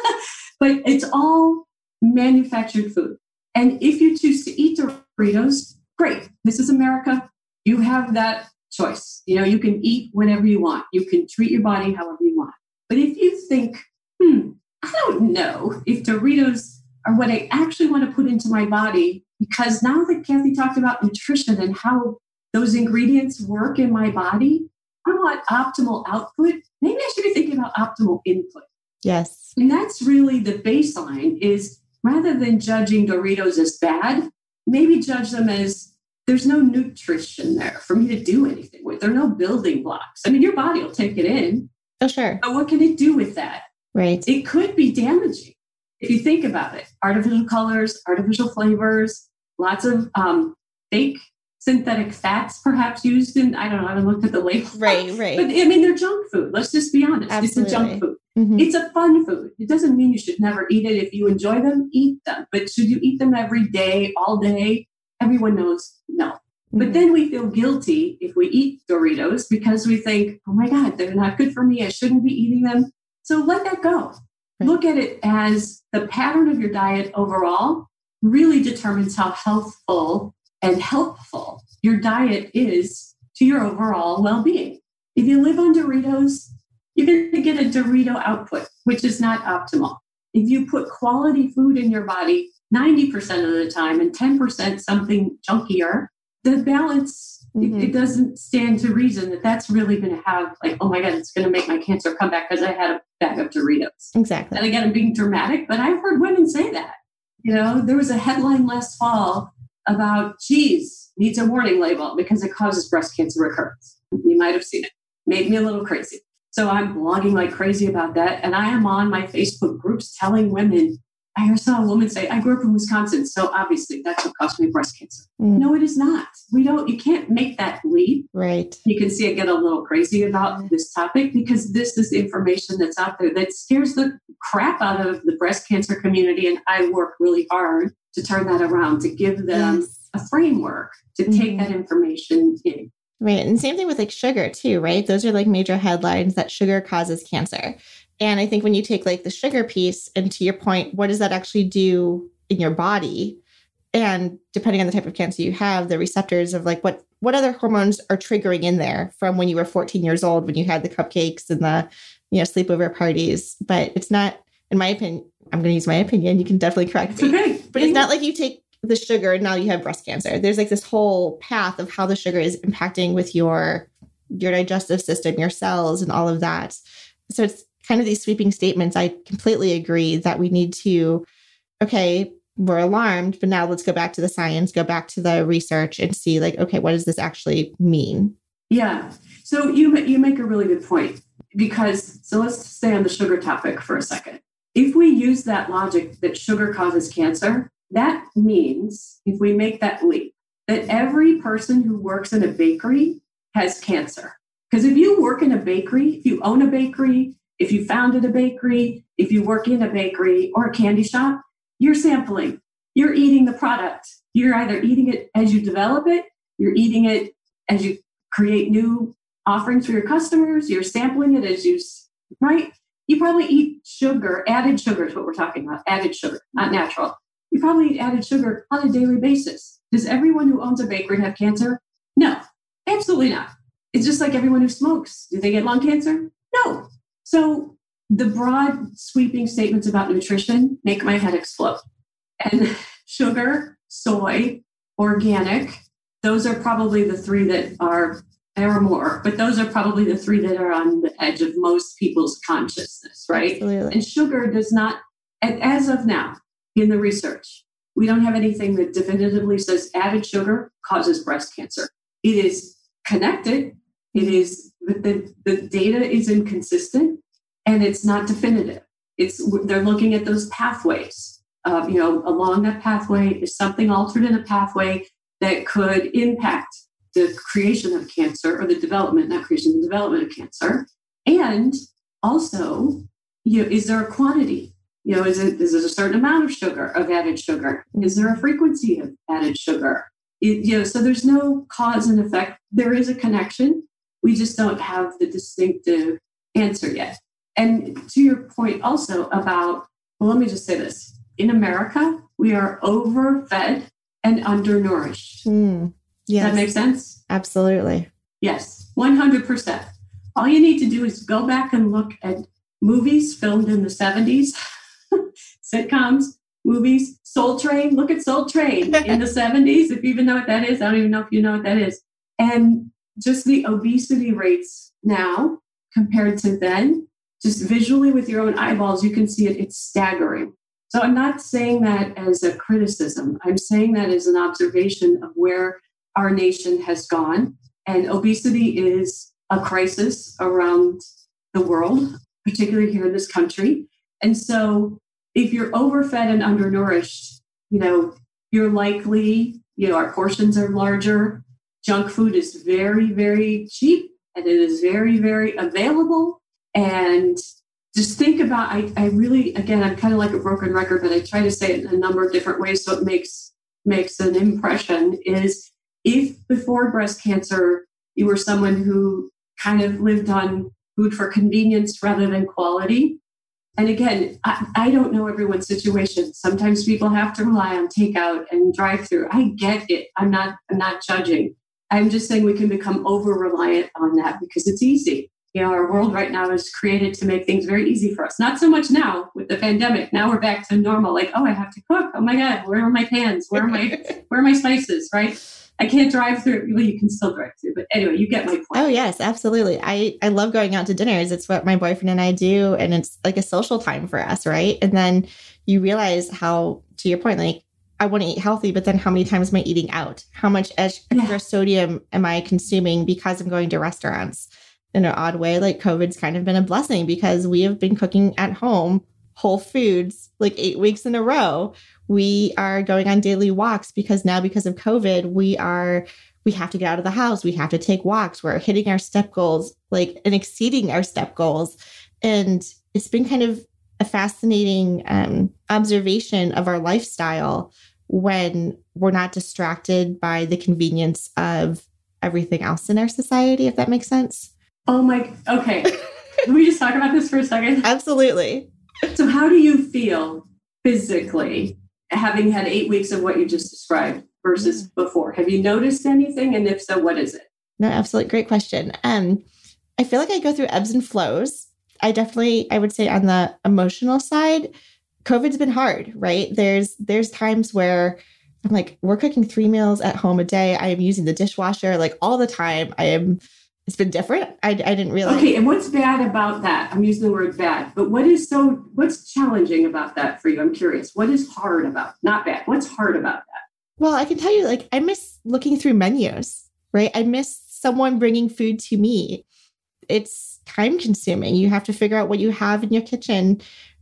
but it's all manufactured food. And if you choose to eat Doritos, great. This is America. You have that choice. You know, you can eat whatever you want. You can treat your body however you want. But if you think, hmm, I don't know if Doritos are what I actually want to put into my body, because now that Kathy talked about nutrition and how those ingredients work in my body, I want optimal output. Maybe I should be thinking about optimal input. Yes. And that's really the baseline is rather than judging Doritos as bad, maybe judge them as there's no nutrition there for me to do anything with. There are no building blocks. I mean, your body will take it in. Oh, sure. But what can it do with that? Right. It could be damaging if you think about it. Artificial colors, artificial flavors, lots of um, fake synthetic fats perhaps used in i don't know i haven't looked at the label right right. but i mean they're junk food. Let's just be honest. Absolutely. it's a junk food. Mm-hmm. it's a fun food. It doesn't mean you should never eat it. If you enjoy them eat them. But should you eat them every day all day? Everyone knows no. Mm-hmm. but then we feel guilty if we eat doritos because we think oh my god they're not good for me. I shouldn't be eating them. So let that go. Right. look at it as the pattern of your diet overall really determines how healthful and helpful your diet is to your overall well being. If you live on Doritos, you're going to get a Dorito output, which is not optimal. If you put quality food in your body 90% of the time and 10% something junkier, the balance Mm-hmm. It, it, doesn't stand to reason that that's really going to have like, oh my God, it's going to make my cancer come back because I had a bag of Doritos. Exactly. And again, I'm being dramatic, but I've heard women say that. You know, there was a headline last fall about cheese needs a warning label because it causes breast cancer recurrence. You might have seen it. Made me a little crazy. So I'm blogging like crazy about that. And I am on my Facebook groups telling women, I saw a woman say, I grew up in Wisconsin, so obviously that's what caused me breast cancer. Mm. No, it is not. We don't, you can't make that leap. Right. You can see I get a little crazy about mm. this topic because this is the information that's out there that scares the crap out of the breast cancer community. And I work really hard to turn that around, to give them yes. a framework to mm-hmm. take that information in. Right. And same thing with like sugar too, right? Those are like major headlines that sugar causes cancer. And I think when you take like the sugar piece and to your point, what does that actually do in your body? And depending on the type of cancer you have, the receptors of like what what other hormones are triggering in there from when you were 14 years old when you had the cupcakes and the you know sleepover parties. But it's not, in my opinion, I'm going to use my opinion. You can definitely correct me. Okay. But it's not like you take the sugar and now you have breast cancer. There's like this whole path of how the sugar is impacting with your your digestive system, your cells and all of that. So it's kind of these sweeping statements. I completely agree that we need to okay, we're alarmed, but now let's go back to the science, go back to the research and see like okay, what does this actually mean? Yeah. So you you make a really good point because so let's stay on the sugar topic for a second. If we use that logic that sugar causes cancer, that means, if we make that leap, that every person who works in a bakery has cancer. Because if you work in a bakery, if you own a bakery, if you founded a bakery, if you work in a bakery or a candy shop, you're sampling. You're eating the product. You're either eating it as you develop it, you're eating it as you create new offerings for your customers, you're sampling it as you, right? You probably eat sugar, added sugar is what we're talking about, added sugar, not natural you probably eat added sugar on a daily basis. Does everyone who owns a bakery have cancer? No, absolutely not. It's just like everyone who smokes. Do they get lung cancer? No. So the broad sweeping statements about nutrition make my head explode. And sugar, soy, organic, those are probably the three that are there are more, but those are probably the three that are on the edge of most people's consciousness, right? Absolutely. And sugar does not, as of now, in the research. We don't have anything that definitively says added sugar causes breast cancer. It is connected. It is the, the data is inconsistent and it's not definitive. It's they're looking at those pathways. Uh, you know, along that pathway is something altered in a pathway that could impact the creation of cancer or the development, not creation, the development of cancer. And also, you know, is there a quantity you know, is it is it a certain amount of sugar of added sugar? Is there a frequency of added sugar? It, you know, so there's no cause and effect. There is a connection. We just don't have the distinctive answer yet. And to your point also about, well, let me just say this. In America, we are overfed and undernourished. Mm, yes. That make sense? Absolutely. Yes, 100%. All you need to do is go back and look at movies filmed in the 70s sitcoms, movies. Soul Train, look at Soul Train in the 70s, if you even know what that is. I don't even know if you know what that is. And just the obesity rates now compared to then, just visually with your own eyeballs, you can see it, it's staggering. So I'm not saying that as a criticism. I'm saying that as an observation of where our nation has gone. And obesity is a crisis around the world, particularly here in this country. And so if you're overfed and undernourished, you know, you're likely, you know, our portions are larger. Junk food is very, very cheap and it is very, very available. And just think about, I, I really, again, I'm kind of like a broken record, but I try to say it in a number of different ways so it makes makes an impression is if before breast cancer you were someone who kind of lived on food for convenience rather than quality, and again, I, I, don't know everyone's situation. Sometimes people have to rely on takeout and drive through. I get it. I'm not I'm not judging. I'm just saying we can become over reliant on that because it's easy. You know, our world right now is created to make things very easy for us. Not so much now with the pandemic. Now we're back to normal. Like, oh, I have to cook. Oh my God, where are my pans? Where are my where are my spices? Right? I can't drive through. Well, you can still drive through, but anyway, you get my point. Oh yes, absolutely. I I love going out to dinners. It's what my boyfriend and I do, and it's like a social time for us, right? And then you realize how, to your point, like I want to eat healthy, but then how many times am I eating out? How much extra yeah. sodium am I consuming because I'm going to restaurants? In an odd way, like COVID's kind of been a blessing because we have been cooking at home whole foods like eight weeks in a row we are going on daily walks because now because of covid we are we have to get out of the house. We have to take walks. We're hitting our step goals like and exceeding our step goals. And it's been kind of a fascinating um, observation of our lifestyle when we're not distracted by the convenience of everything else in our society if that makes sense. Oh my okay. Can we just talk about this for a second? Absolutely so how do you feel physically having had eight weeks of what you just described versus mm. before? Have you noticed anything? And if so, what is it? No, absolutely. Great question. Um, I feel like I go through ebbs and flows. I definitely, I would say on the emotional side, COVID's been hard, right? There's there's times where I'm like, we're cooking three meals at home a day. I am using the dishwasher like all the time. I am it's been different. I, I didn't realize. Okay, and what's bad about that? I'm using the word bad, but what is so what's challenging about that for you? I'm curious. What is hard about? Not bad. What's hard about that? Well, I can tell you, like, I miss looking through menus, right? I miss someone bringing food to me. It's time consuming. You have to figure out what you have in your kitchen.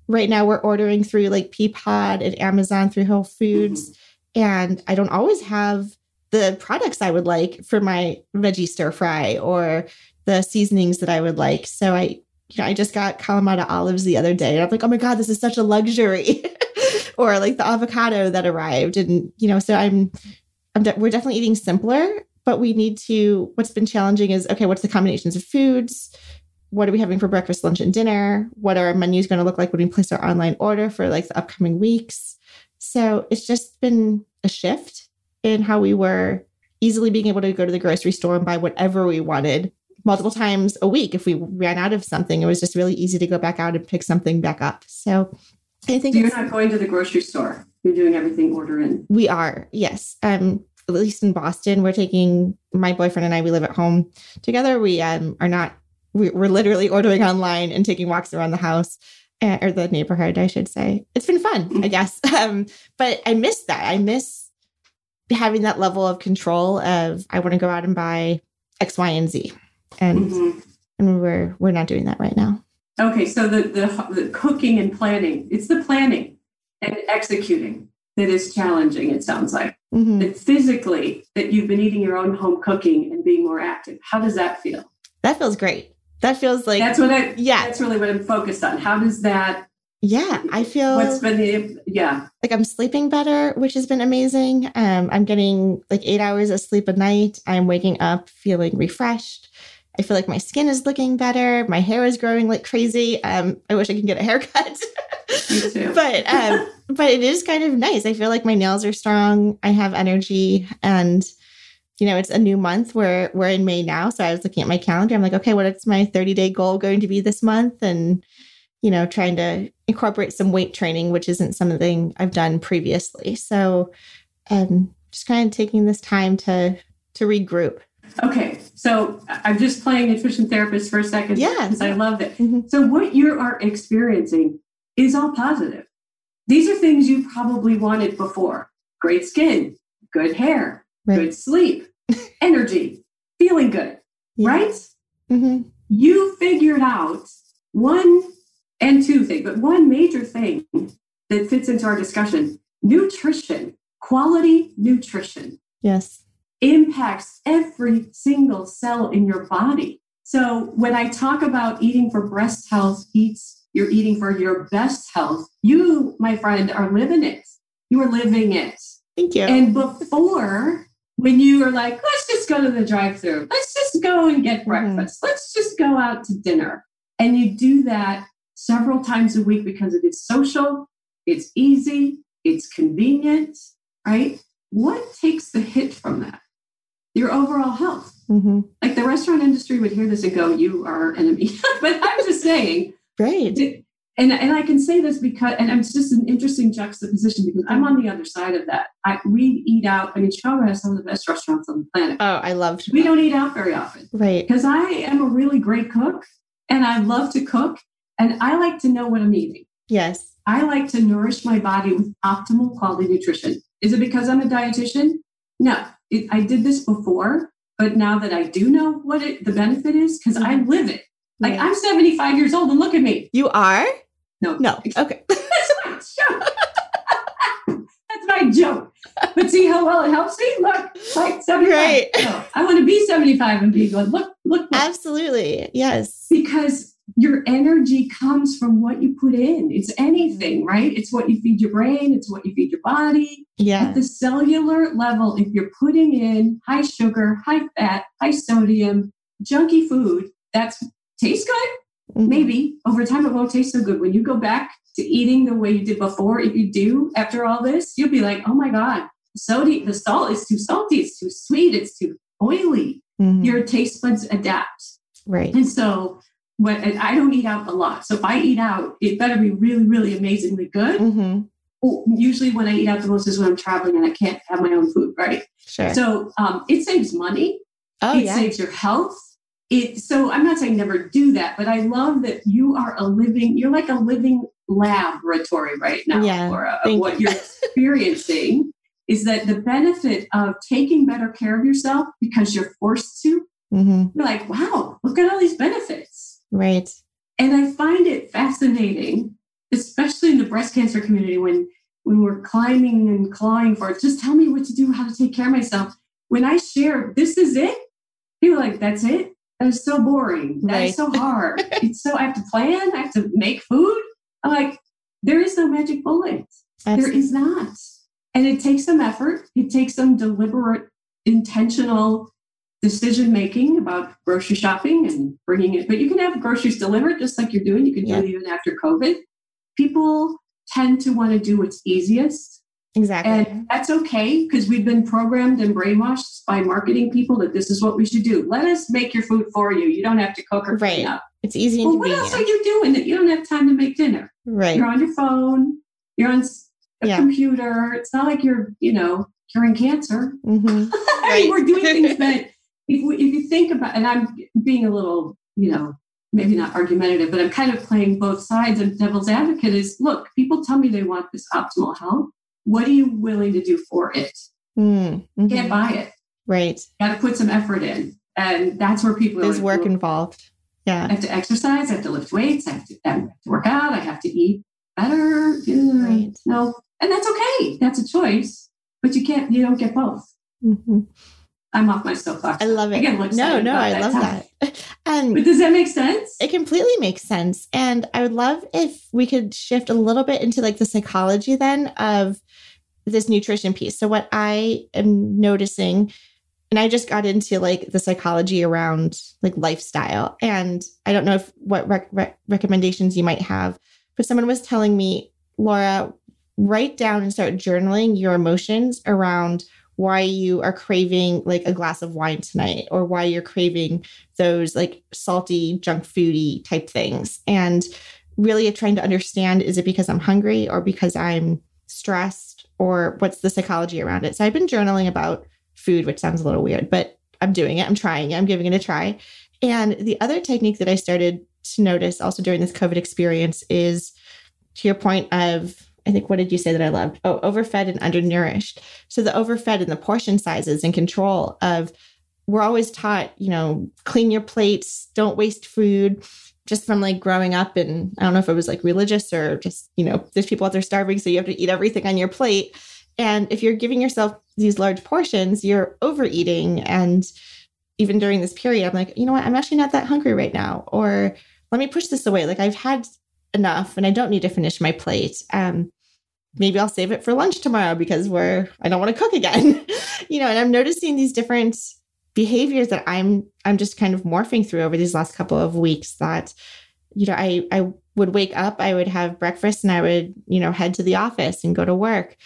Right now, we're ordering through like Peapod and Amazon through Whole Foods. Mm-hmm. And I don't always have the products I would like for my veggie stir fry or the seasonings that I would like. So I, you know, I just got Kalamata olives the other day and I'm like, oh my God, this is such a luxury. or like the avocado that arrived. And, you know, so I'm, I'm de- we're definitely eating simpler, but we need to, what's been challenging is, okay, what's the combinations of foods? What are we having for breakfast, lunch, and dinner? What are our menus going to look like when we place our online order for like the upcoming weeks? So it's just been a shift in how we were easily being able to go to the grocery store and buy whatever we wanted multiple times a week. If we ran out of something, it was just really easy to go back out and pick something back up. So I think so you're not going to the grocery store. You're doing everything order in. We are, yes. Um, at least in Boston, we're taking my boyfriend and I. We live at home together. We um, are not. We're literally ordering online and taking walks around the house uh, or the neighborhood, I should say. It's been fun, I mm-hmm. guess. Um, but I miss that. I miss having that level of control of I want to go out and buy X, Y, and Z. And mm-hmm. and we're we're not doing that right now. Okay, so the, the the cooking and planning, it's the planning and executing that is challenging, it sounds like. Mm-hmm. That physically that you've been eating your own home cooking and being more active. How does that feel? That feels great. That feels like that's what I yeah. That's really what I'm focused on. How does that yeah, I feel what's been the yeah. Like I'm sleeping better, which has been amazing. Um, I'm getting like eight hours of sleep a night. I'm waking up feeling refreshed. I feel like my skin is looking better. My hair is growing like crazy. Um, I wish I could get a haircut. Me too. but um, but it is kind of nice. I feel like my nails are strong. I have energy, and you know, it's a new month. We're we're in May now, so I was looking at my calendar. I'm like, okay, what is my 30 day goal going to be this month? And you know, trying to incorporate some weight training, which isn't something I've done previously. So, um, just kind of taking this time to to regroup. Okay, so I'm just playing nutrition therapist for a second. Yeah, because I love it. Mm-hmm. So what you are experiencing is all positive. These are things you probably wanted before: great skin, good hair, right. good sleep, energy, feeling good. Yeah. Right? Mm-hmm. You figured out one and two things, but one major thing that fits into our discussion nutrition, quality nutrition. Yes. Impacts every single cell in your body. So when I talk about eating for breast health, eats you're eating for your best health. You, my friend, are living it. You are living it. Thank you. And before, when you are like, let's just go to the drive-through, let's just go and get mm-hmm. breakfast, mm-hmm. let's just go out to dinner, and you do that several times a week because it is social, it's easy, it's convenient, right? What takes the hit from that? Your overall health. Mm-hmm. Like the restaurant industry would hear this and go, You are an enemy. but I'm just saying, right. and and I can say this because and it's just an interesting juxtaposition because I'm on the other side of that. I we eat out. I mean, Chicago has some of the best restaurants on the planet. Oh, I love. We don't eat out very often, right? Because I am a really great cook, and I love to cook, and I like to know what I'm eating. Yes, I like to nourish my body with optimal quality nutrition. Is it because I'm a dietitian? No, it, I did this before, but now that I do know what it, the benefit is, because I Mm-hmm. live it. Like I'm 75 years old, and look at me. You are? No, No. Okay. That's my joke. That's my joke. But see how well it helps me? Look, like 75. Right. No, I want to be 75 and be good. Look, look, look. Absolutely. Yes. Because your energy comes from what you put in. It's anything, right? It's what you feed your brain, it's what you feed your body. Yeah. At the cellular level, if you're putting in high sugar, high fat, high sodium, junky food, that's tastes good. Mhm. Maybe over time it won't taste so good. When you go back to eating the way you did before, if you do after all this, you'll be like, oh my God, sodium, the salt is too salty, it's too sweet, it's too oily. Mhm. Your taste buds adapt. right. And so when and I don't eat out a lot. So if I eat out, it better be really, really amazingly good. hmm Well, Usually when I eat out the most is when I'm traveling and I can't have my own food, right? Sure. So um, it saves money oh, it yeah. saves your health. It so I'm not saying never do that, but I love that you are a living, you're like a living laboratory right now, Yeah, Laura, of what you're experiencing is that the benefit of taking better care of yourself because you're forced to, hmm you're like, wow, look at all these benefits. Right. And I find it fascinating, especially in the breast cancer community when when we're climbing and clawing for it. Just tell me what to do, how to take care of myself. When I share, this is it, people are like, that's it. That is so boring. That is Right. so hard. it's so I have to plan, I have to make food. I'm like, there is no magic bullet. There is not. And it takes some effort. It takes some deliberate, intentional decision making about grocery shopping and bringing it. But you can have groceries delivered just like you're doing. You can Yeah. do it even after COVID. People tend to want to do what's easiest. Exactly. And that's okay because we've been programmed and brainwashed by marketing people that this is what we should do. Let us make your food for you. You don't have to cook or clean up. it's easy and Well, what else are you doing that you don't have time to make dinner? right. You're on your phone. You're on a Yeah. computer. It's not like you're, you know, curing cancer. hmm I Right. we're doing things that, if, we, if you think about, and I'm being a little, you know, maybe not argumentative, but I'm kind of playing both sides of devil's advocate. Is look, people tell me they want this optimal health. What are you willing to do for it? Mm-hmm. Can't buy it. Right. Got to put some effort in, and that's where people are There's like, work involved. Yeah. I have to exercise. I have to lift weights. I have to, I have to work out. I have to eat better. Right. No, and that's okay. That's a choice, but you can't. You don't get both. hmm I'm off my soapbox. I love it. Looks no, no, I love topic. that. And But does that make sense? it completely makes sense. And I would love if we could shift a little bit into like the psychology then of this nutrition piece. So, what I am noticing, and I just got into like the psychology around like lifestyle. And I don't know if what rec- rec- recommendations you might have, but someone was telling me, Laura, write down and start journaling your emotions around why you are craving like a glass of wine tonight or why you're craving those like salty junk foody type things. And really trying to understand is it because i'm hungry or because i'm stressed or what's the psychology around it? So i've been journaling about food which sounds a little weird but i'm doing it. I'm trying it. I'm giving it a try. And the other technique that i started to notice also during this covid experience is to your point of I think what did you say that I loved? Oh, overfed and undernourished. So the overfed and the portion sizes and control of we're always taught, you know, clean your plates, don't waste food. Just from like growing up, and I don't know if it was like religious or just, you know, there's people out there starving, so you have to eat everything on your plate. And if you're giving yourself these large portions, you're overeating. And even during this period, I'm like, you know what? I'm actually not that hungry right now. Or let me push this away. Like I've had enough and I don't need to finish my plate. Um, maybe I'll save it for lunch tomorrow because we're I don't want to cook again. you know, and I'm noticing these different behaviors that I'm I'm just kind of morphing through over these last couple of weeks that you know, I I would wake up, I would have breakfast and I would, you know, head to the office and go to work.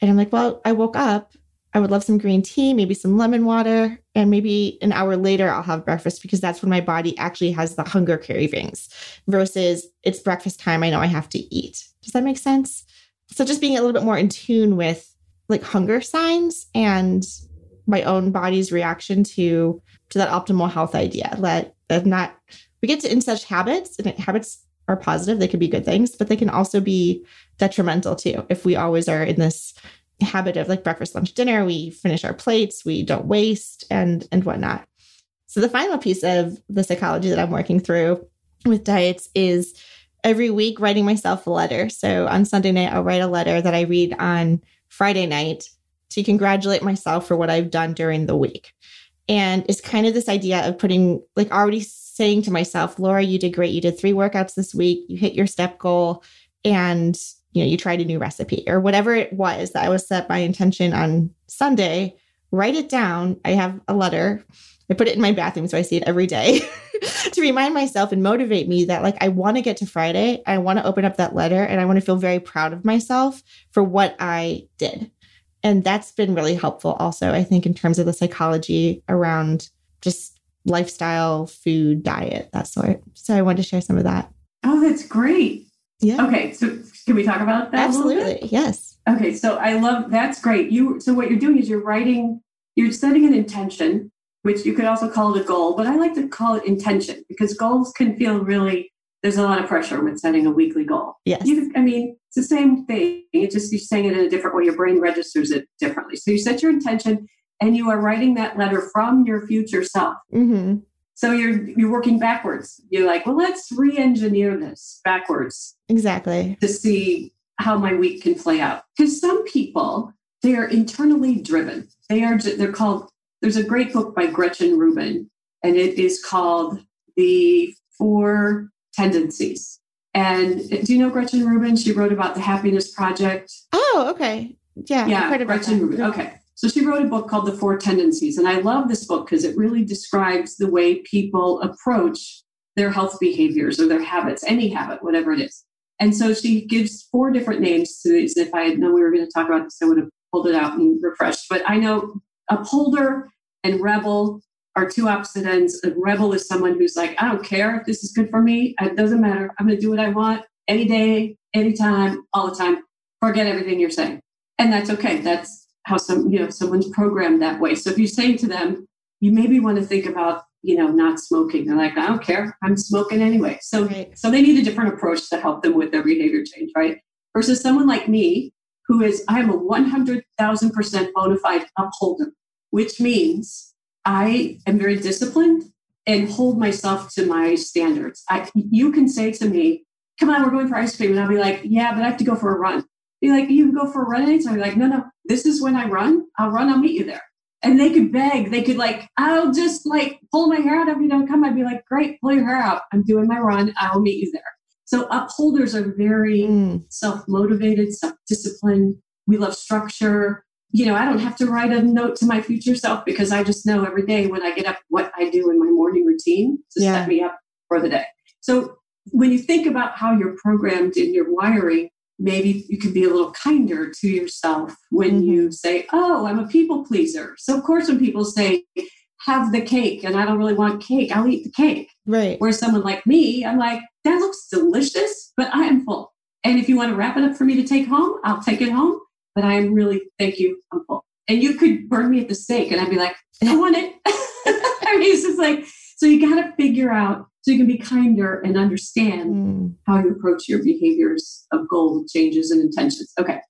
And I'm like, well, I woke up, I would love some green tea, maybe some lemon water, and maybe an hour later I'll have breakfast because that's when my body actually has the hunger cravings versus it's breakfast time. I know I have to eat. Does that make sense? So just being a little bit more in tune with like hunger signs and my own body's reaction to to that optimal health idea. Let that not we get to in such habits and habits are positive. They could be good things, but they can also be detrimental too if we always are in this habit of like breakfast, lunch, dinner. We finish our plates, we don't waste, and and whatnot. So the final piece of the psychology that I'm working through with diets is every week writing myself a letter. So on Sunday night, I'll write a letter that I read on Friday night to congratulate myself for what I've done during the week. And it's kind of this idea of putting, like, already saying to myself, Laura, you did great. You did three workouts this week. You hit your step goal and, you know, you tried a new recipe or whatever it was that I was set my intention on Sunday. Write it down. I have a letter. I put it in my bathroom so I see it every day to remind myself and motivate me that like I want to get to Friday. I want to open up that letter and I want to feel very proud of myself for what I did and that's been really helpful also i think in terms of the psychology around just lifestyle food diet that sort so i wanted to share some of that oh that's great yeah okay so can we talk about that absolutely yes okay so i love that's great you so what you're doing is you're writing you're setting an intention which you could also call it a goal but i like to call it intention because goals can feel really there's a lot of pressure with setting a weekly goal. Yes. You, I mean, it's the same thing. It's just you're saying it in a different way. Your brain registers it differently. So you set your intention and you are writing that letter from your future self. Mm-hmm. So you're you're working backwards. You're like, well, let's re-engineer this backwards. Exactly. To see how my week can play out. Because some people, they are internally driven. They are they're called there's a great book by Gretchen Rubin, and it is called The Four tendencies. And do you know Gretchen Rubin? She wrote about the Happiness Project. Oh, okay. Yeah. Yeah. Gretchen Rubin. Okay. So she wrote a book called The Four Tendencies. And I love this book because it really describes the way people approach their health behaviors or their habits, any habit, whatever it is. And so she gives four different names to these. If I had known we were going to talk about this, I would have pulled it out and refreshed. But I know upholder and rebel are two opposite ends. A rebel is someone who's like, I don't care if this is good for me. It doesn't matter. I'm going to do what I want any day, anytime, all the time. Forget everything you're saying. And that's okay. That's how some, you know, someone's programmed that way. So if you say to them, you maybe want to think about, you know, not smoking. They're like, I don't care. I'm smoking anyway. So, right. so they need a different approach to help them with their behavior change, right? Versus someone like me, who is, I am a 100,000% bona fide upholder, which means I am very disciplined and hold myself to my standards. I, you can say to me, come on, we're going for ice cream. And I'll be like, yeah, but I have to go for a run. Be like, you can go for a run anytime. Be like, no, no, this is when I run. I'll run. I'll meet you there. And they could beg. They could like, I'll just like pull my hair out if you don't come. I'd be like, great, pull your hair out. I'm doing my run. I will meet you there. So upholders are very mm. self-motivated, self-disciplined. We love structure you know, I don't have to write a note to my future self because I just know every day when I get up what I do in my morning routine to yeah. set me up for the day. So when you think about how you're programmed in your wiring, maybe you can be a little kinder to yourself when mm-hmm. you say, Oh, I'm a people pleaser. So, of course, when people say, have the cake and I don't really want cake, I'll eat the cake. Right. Where someone like me, I'm like, that looks delicious, but I am full. And if you want to wrap it up for me to take home, I'll take it home but I'm really, thank you, Uncle. And you could burn me at the stake and I'd be like, I want it. I mean, it's just like, so you got to figure out so you can be kinder and understand mm. how you approach your behaviors of goal changes and intentions. Okay.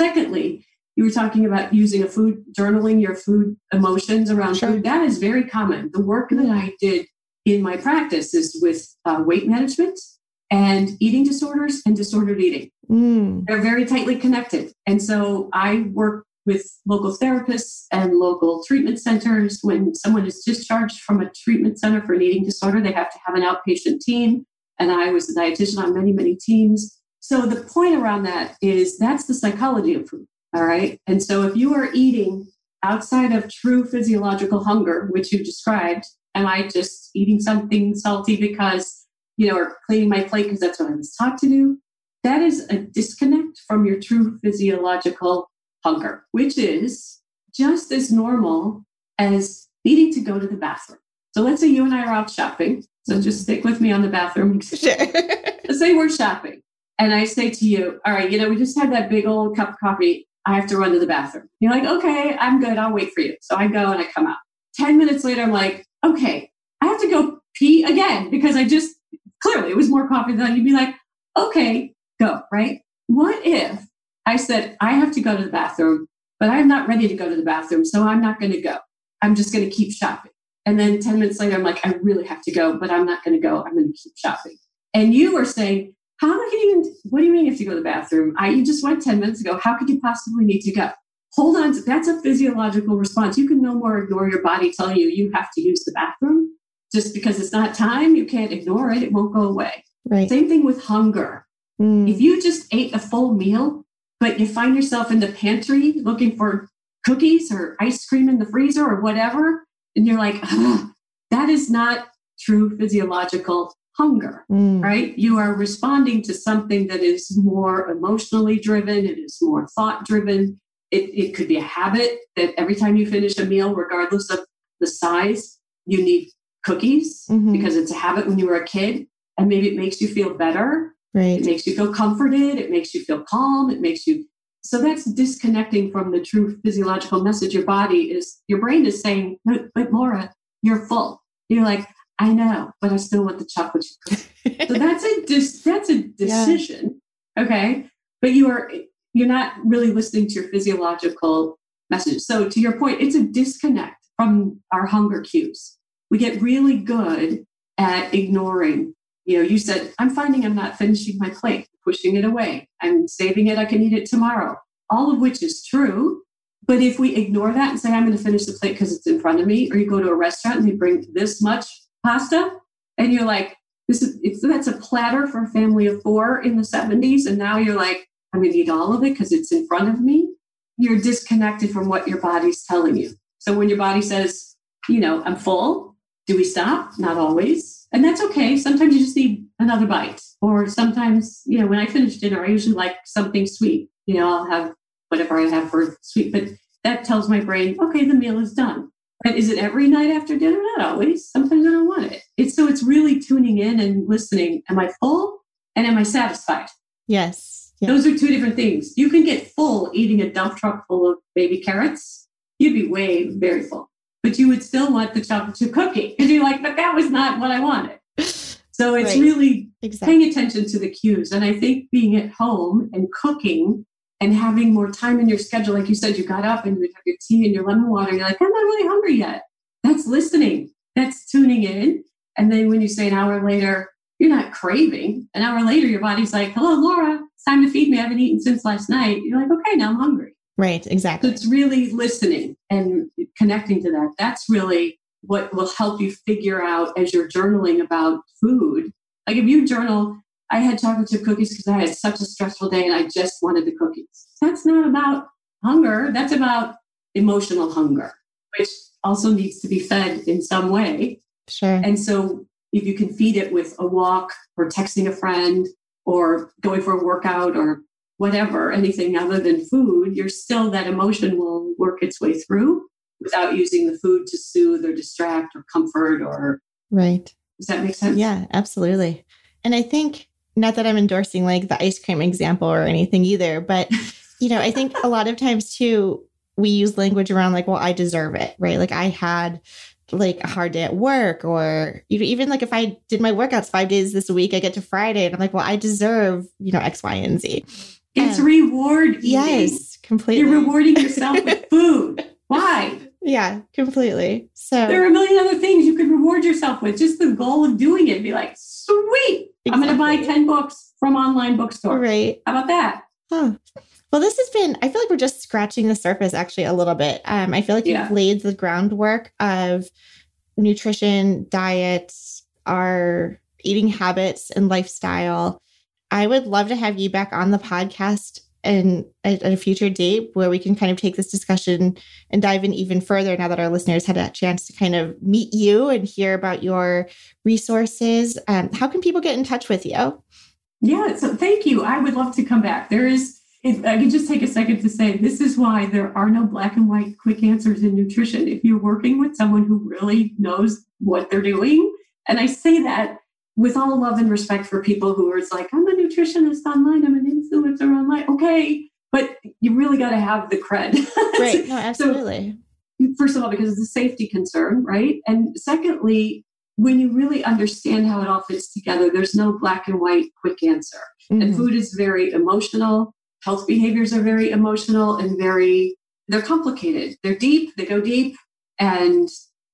Secondly, you were talking about using a food, journaling your food emotions around sure. food. That is very common. The work that I did in my practice is with uh, weight management and eating disorders and disordered eating. Mm. They're very tightly connected. And so I work with local therapists and local treatment centers. When someone is discharged from a treatment center for an eating disorder, they have to have an outpatient team. And I was a dietitian on many, many teams. So the point around that is that's the psychology of food. All right. And so if you are eating outside of true physiological hunger, which you described, am I just eating something salty because you know, or cleaning my plate because that's what I was taught to do. That is a disconnect from your true physiological hunger, which is just as normal as needing to go to the bathroom. So let's say you and I are out shopping. So just stick with me on the bathroom. Sure. let's say we're shopping. And I say to you, all right, you know, we just had that big old cup of coffee. I have to run to the bathroom. You're like, okay, I'm good. I'll wait for you. So I go and I come out. 10 minutes later, I'm like, okay, I have to go pee again because I just clearly it was more coffee than you'd be like, okay, go, right? What if I said, I have to go to the bathroom, but I'm not ready to go to the bathroom, so I'm not going to go. I'm just going to keep shopping. And then 10 minutes later, I'm like, I really have to go, but I'm not going to go. I'm going to keep shopping. And you were saying, how can you even, what do you mean if you go to the bathroom? I, you just went 10 minutes ago. How could you possibly need to go? Hold on. To, that's a physiological response. You can no more ignore your body telling you you have to use the bathroom just because it's not time. You can't ignore it. It won't go away. Right. Same thing with hunger. Mm. If you just ate a full meal, but you find yourself in the pantry looking for cookies or ice cream in the freezer or whatever, and you're like, that is not true physiological hunger, Mm. right? You are responding to something that is more emotionally driven, it is more thought driven. It, it could be a habit that every time you finish a meal, regardless of the size, you need cookies Mhm. because it's a habit when you were a kid. And maybe it makes you feel better it makes you feel comforted. It makes you feel calm. It makes you. So that's disconnecting from the true physiological message. Your body is, your brain is saying, no, but Laura, you're full. You're like, I know, but I still want the chocolate chip cookie. So that's a dis, that's a decision. Okay. But you are, you're not really listening to your physiological message. So to your point, it's a disconnect from our hunger cues. We get really good at ignoring you know, you said, I'm finding I'm not finishing my plate, pushing it away. I'm saving it, I can eat it tomorrow. All of which is true. But if we ignore that and say, I'm going to finish the plate because it's in front of me, or you go to a restaurant and they bring this much pasta, and you're like, this is that's a platter for a family of four in the 70s. And now you're like, I'm going to eat all of it because it's in front of me. You're disconnected from what your body's telling you. So when your body says, you know, I'm full, do we stop? Not always. And that's okay. Sometimes you just need another bite. Or sometimes, you know, when I finish dinner, I usually like something sweet. You know, I'll have whatever I have for sweet, but that tells my brain, okay, the meal is done. But is it every night after dinner? Not always. Sometimes I don't want it. It's so it's really tuning in and listening. Am I full? And am I satisfied? Yes. Yeah. Those are two different things. You can get full eating a dump truck full of baby carrots. You'd be way very full, but you would still want the chocolate chip cookie. And you're like, but that was not what I wanted. So it's Right. really Exactly. paying attention to the cues. And I think being at home and cooking and having more time in your schedule, like you said, you got up and you would have your tea and your lemon water. and You're like, I'm not really hungry yet. That's listening. That's tuning in. And then when you say an hour later, you're not craving. An hour later, your body's like, hello, Laura, it's time to feed me. I haven't eaten since last night. You're like, okay, now I'm hungry. Right. exactly. So it's really listening and connecting to that. That's really what will help you figure out as you're journaling about food. Like if you journal, I had chocolate chip cookies because I had such a stressful day and I just wanted the cookies. That's not about hunger. That's about emotional hunger, which also needs to be fed in some way. Sure. And so if you can feed it with a walk or texting a friend or going for a workout or whatever, anything other than food, you're still that emotion will work its way through without using the food to soothe or distract or comfort or Right. does that make sense? Yeah, absolutely. And I think not that I'm endorsing like the ice cream example or anything either, but you know, I think a lot of times too, we use language around like, well, I deserve it, right? Like I had like a hard day at work, or you know, even like if I did my workouts five days this week, I get to Friday and I'm like, well, I deserve, you know, X, Y, and Z. It's Um, reward eating. Yes, completely. You're rewarding yourself with food. Why? yeah, completely. So There are a million other things you could reward yourself with. Just the goal of doing it. Be like, sweet. I'm going to buy 10 books from online bookstore. right. How about that? Huh. Well, this has been, I feel like we're just scratching the surface actually a little bit. Um, I feel like Yeah. you've laid the groundwork of nutrition, diet, our eating habits, and lifestyle. I would love to have you back on the podcast and at, a future date where we can kind of take this discussion and dive in even further now that our listeners had a chance to kind of meet you and hear about your resources. Um, how can people get in touch with you? Yeah, so thank you. I would love to come back. There is, if I can just take a second to say this is why there are no black and white quick answers in nutrition. If you're working with someone who really knows what they're doing, and I say that with all love and respect for people who are like, I'm a nutritionist online, I'm an influencer online. Okay, but you really got to have the cred. Right. No, absolutely. so, first of all, because it's a safety concern, right? And secondly, when you really understand how it all fits together, there's no black and white quick answer. Mm-hmm. And food is very emotional. Health behaviors are very emotional and very, they're complicated. They're deep, they go deep. And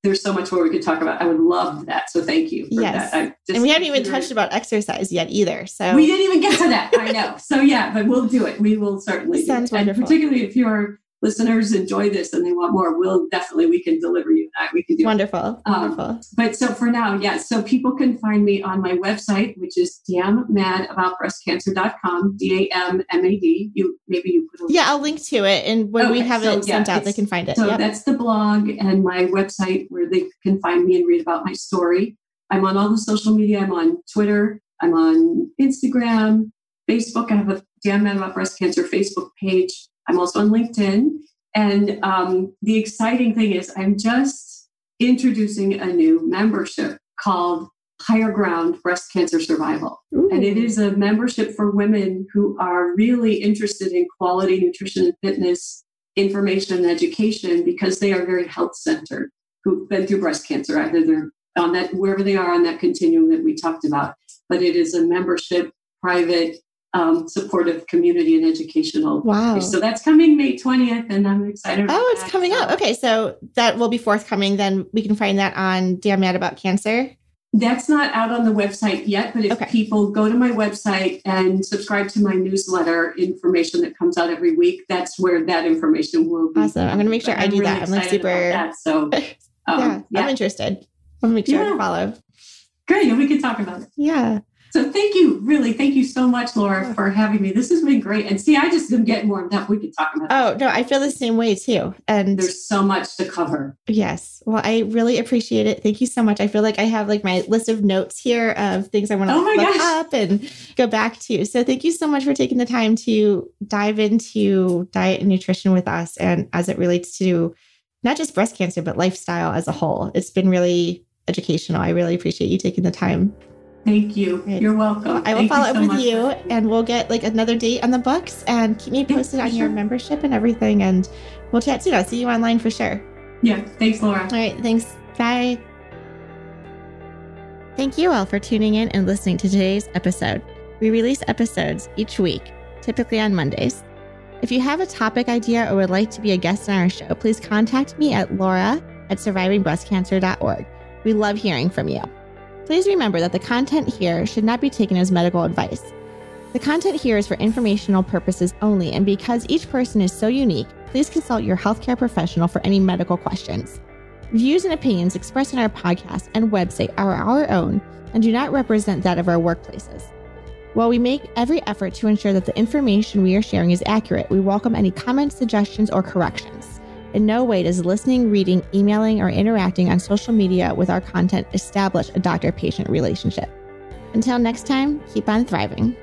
there's so much more we could talk about. I would love that. So thank you for yes. and we haven't even touched about exercise yet either. So we didn't even get to that. I know. So yeah, but we'll do it. We will certainly. Sounds wonderful. And particularly if you're listeners enjoy this and they want more, we'll definitely we can deliver you that. We can do wonderful, um, wonderful. But so for now, yes. Yeah, so people can find me on my website, which is damnmadaboutbreastcancer.com. D A M M A D. You maybe you put a yeah, I'll link to it, and when okay, we have so, it sent yeah, out, they can find it. So yep. that's the blog and my website where they can find me and read about my story. I'm on all the social media. I'm on Twitter. I'm on Instagram, Facebook. I have a Damn Mad About Breast Cancer Facebook page. I'm also on LinkedIn. And um, the exciting thing is, I'm just introducing a new membership called Higher Ground Breast Cancer Survival. Ooh. And it is a membership for women who are really interested in quality nutrition and fitness information and education because they are very health centered, who've been through breast cancer, either they're on that, wherever they are on that continuum that we talked about. But it is a membership, private, um, supportive community and educational. Wow. So that's coming May 20th, and I'm excited. Oh, it's that. coming up. Okay. So that will be forthcoming. Then we can find that on Damn Mad About Cancer. That's not out on the website yet, but if okay. people go to my website and subscribe to my newsletter information that comes out every week, that's where that information will be. Awesome. I'm going to make sure I do really that. I'm like super. That. So, um, yeah, yeah, I'm interested. I'm going to make sure yeah. I follow. Great. We can talk about it. Yeah. So thank you, really, thank you so much, Laura, for having me. This has been great. And see, I just am getting warmed up. We could talk about. Oh no, I feel the same way too. And there's so much to cover. Yes. Well, I really appreciate it. Thank you so much. I feel like I have like my list of notes here of things I want to oh look gosh. up and go back to. So thank you so much for taking the time to dive into diet and nutrition with us, and as it relates to not just breast cancer but lifestyle as a whole. It's been really educational. I really appreciate you taking the time. Thank you. You're welcome. I will Thank follow up so with much. you and we'll get like another date on the books and keep me posted on sure. your membership and everything. And we'll chat soon. I'll see you online for sure. Yeah. Thanks, Laura. All right. Thanks. Bye. Thank you all for tuning in and listening to today's episode. We release episodes each week, typically on Mondays. If you have a topic idea or would like to be a guest on our show, please contact me at laura at survivingbreastcancer.org. We love hearing from you. Please remember that the content here should not be taken as medical advice. The content here is for informational purposes only, and because each person is so unique, please consult your healthcare professional for any medical questions. Views and opinions expressed in our podcast and website are our own and do not represent that of our workplaces. While we make every effort to ensure that the information we are sharing is accurate, we welcome any comments, suggestions, or corrections. In no way does listening, reading, emailing, or interacting on social media with our content establish a doctor patient relationship. Until next time, keep on thriving.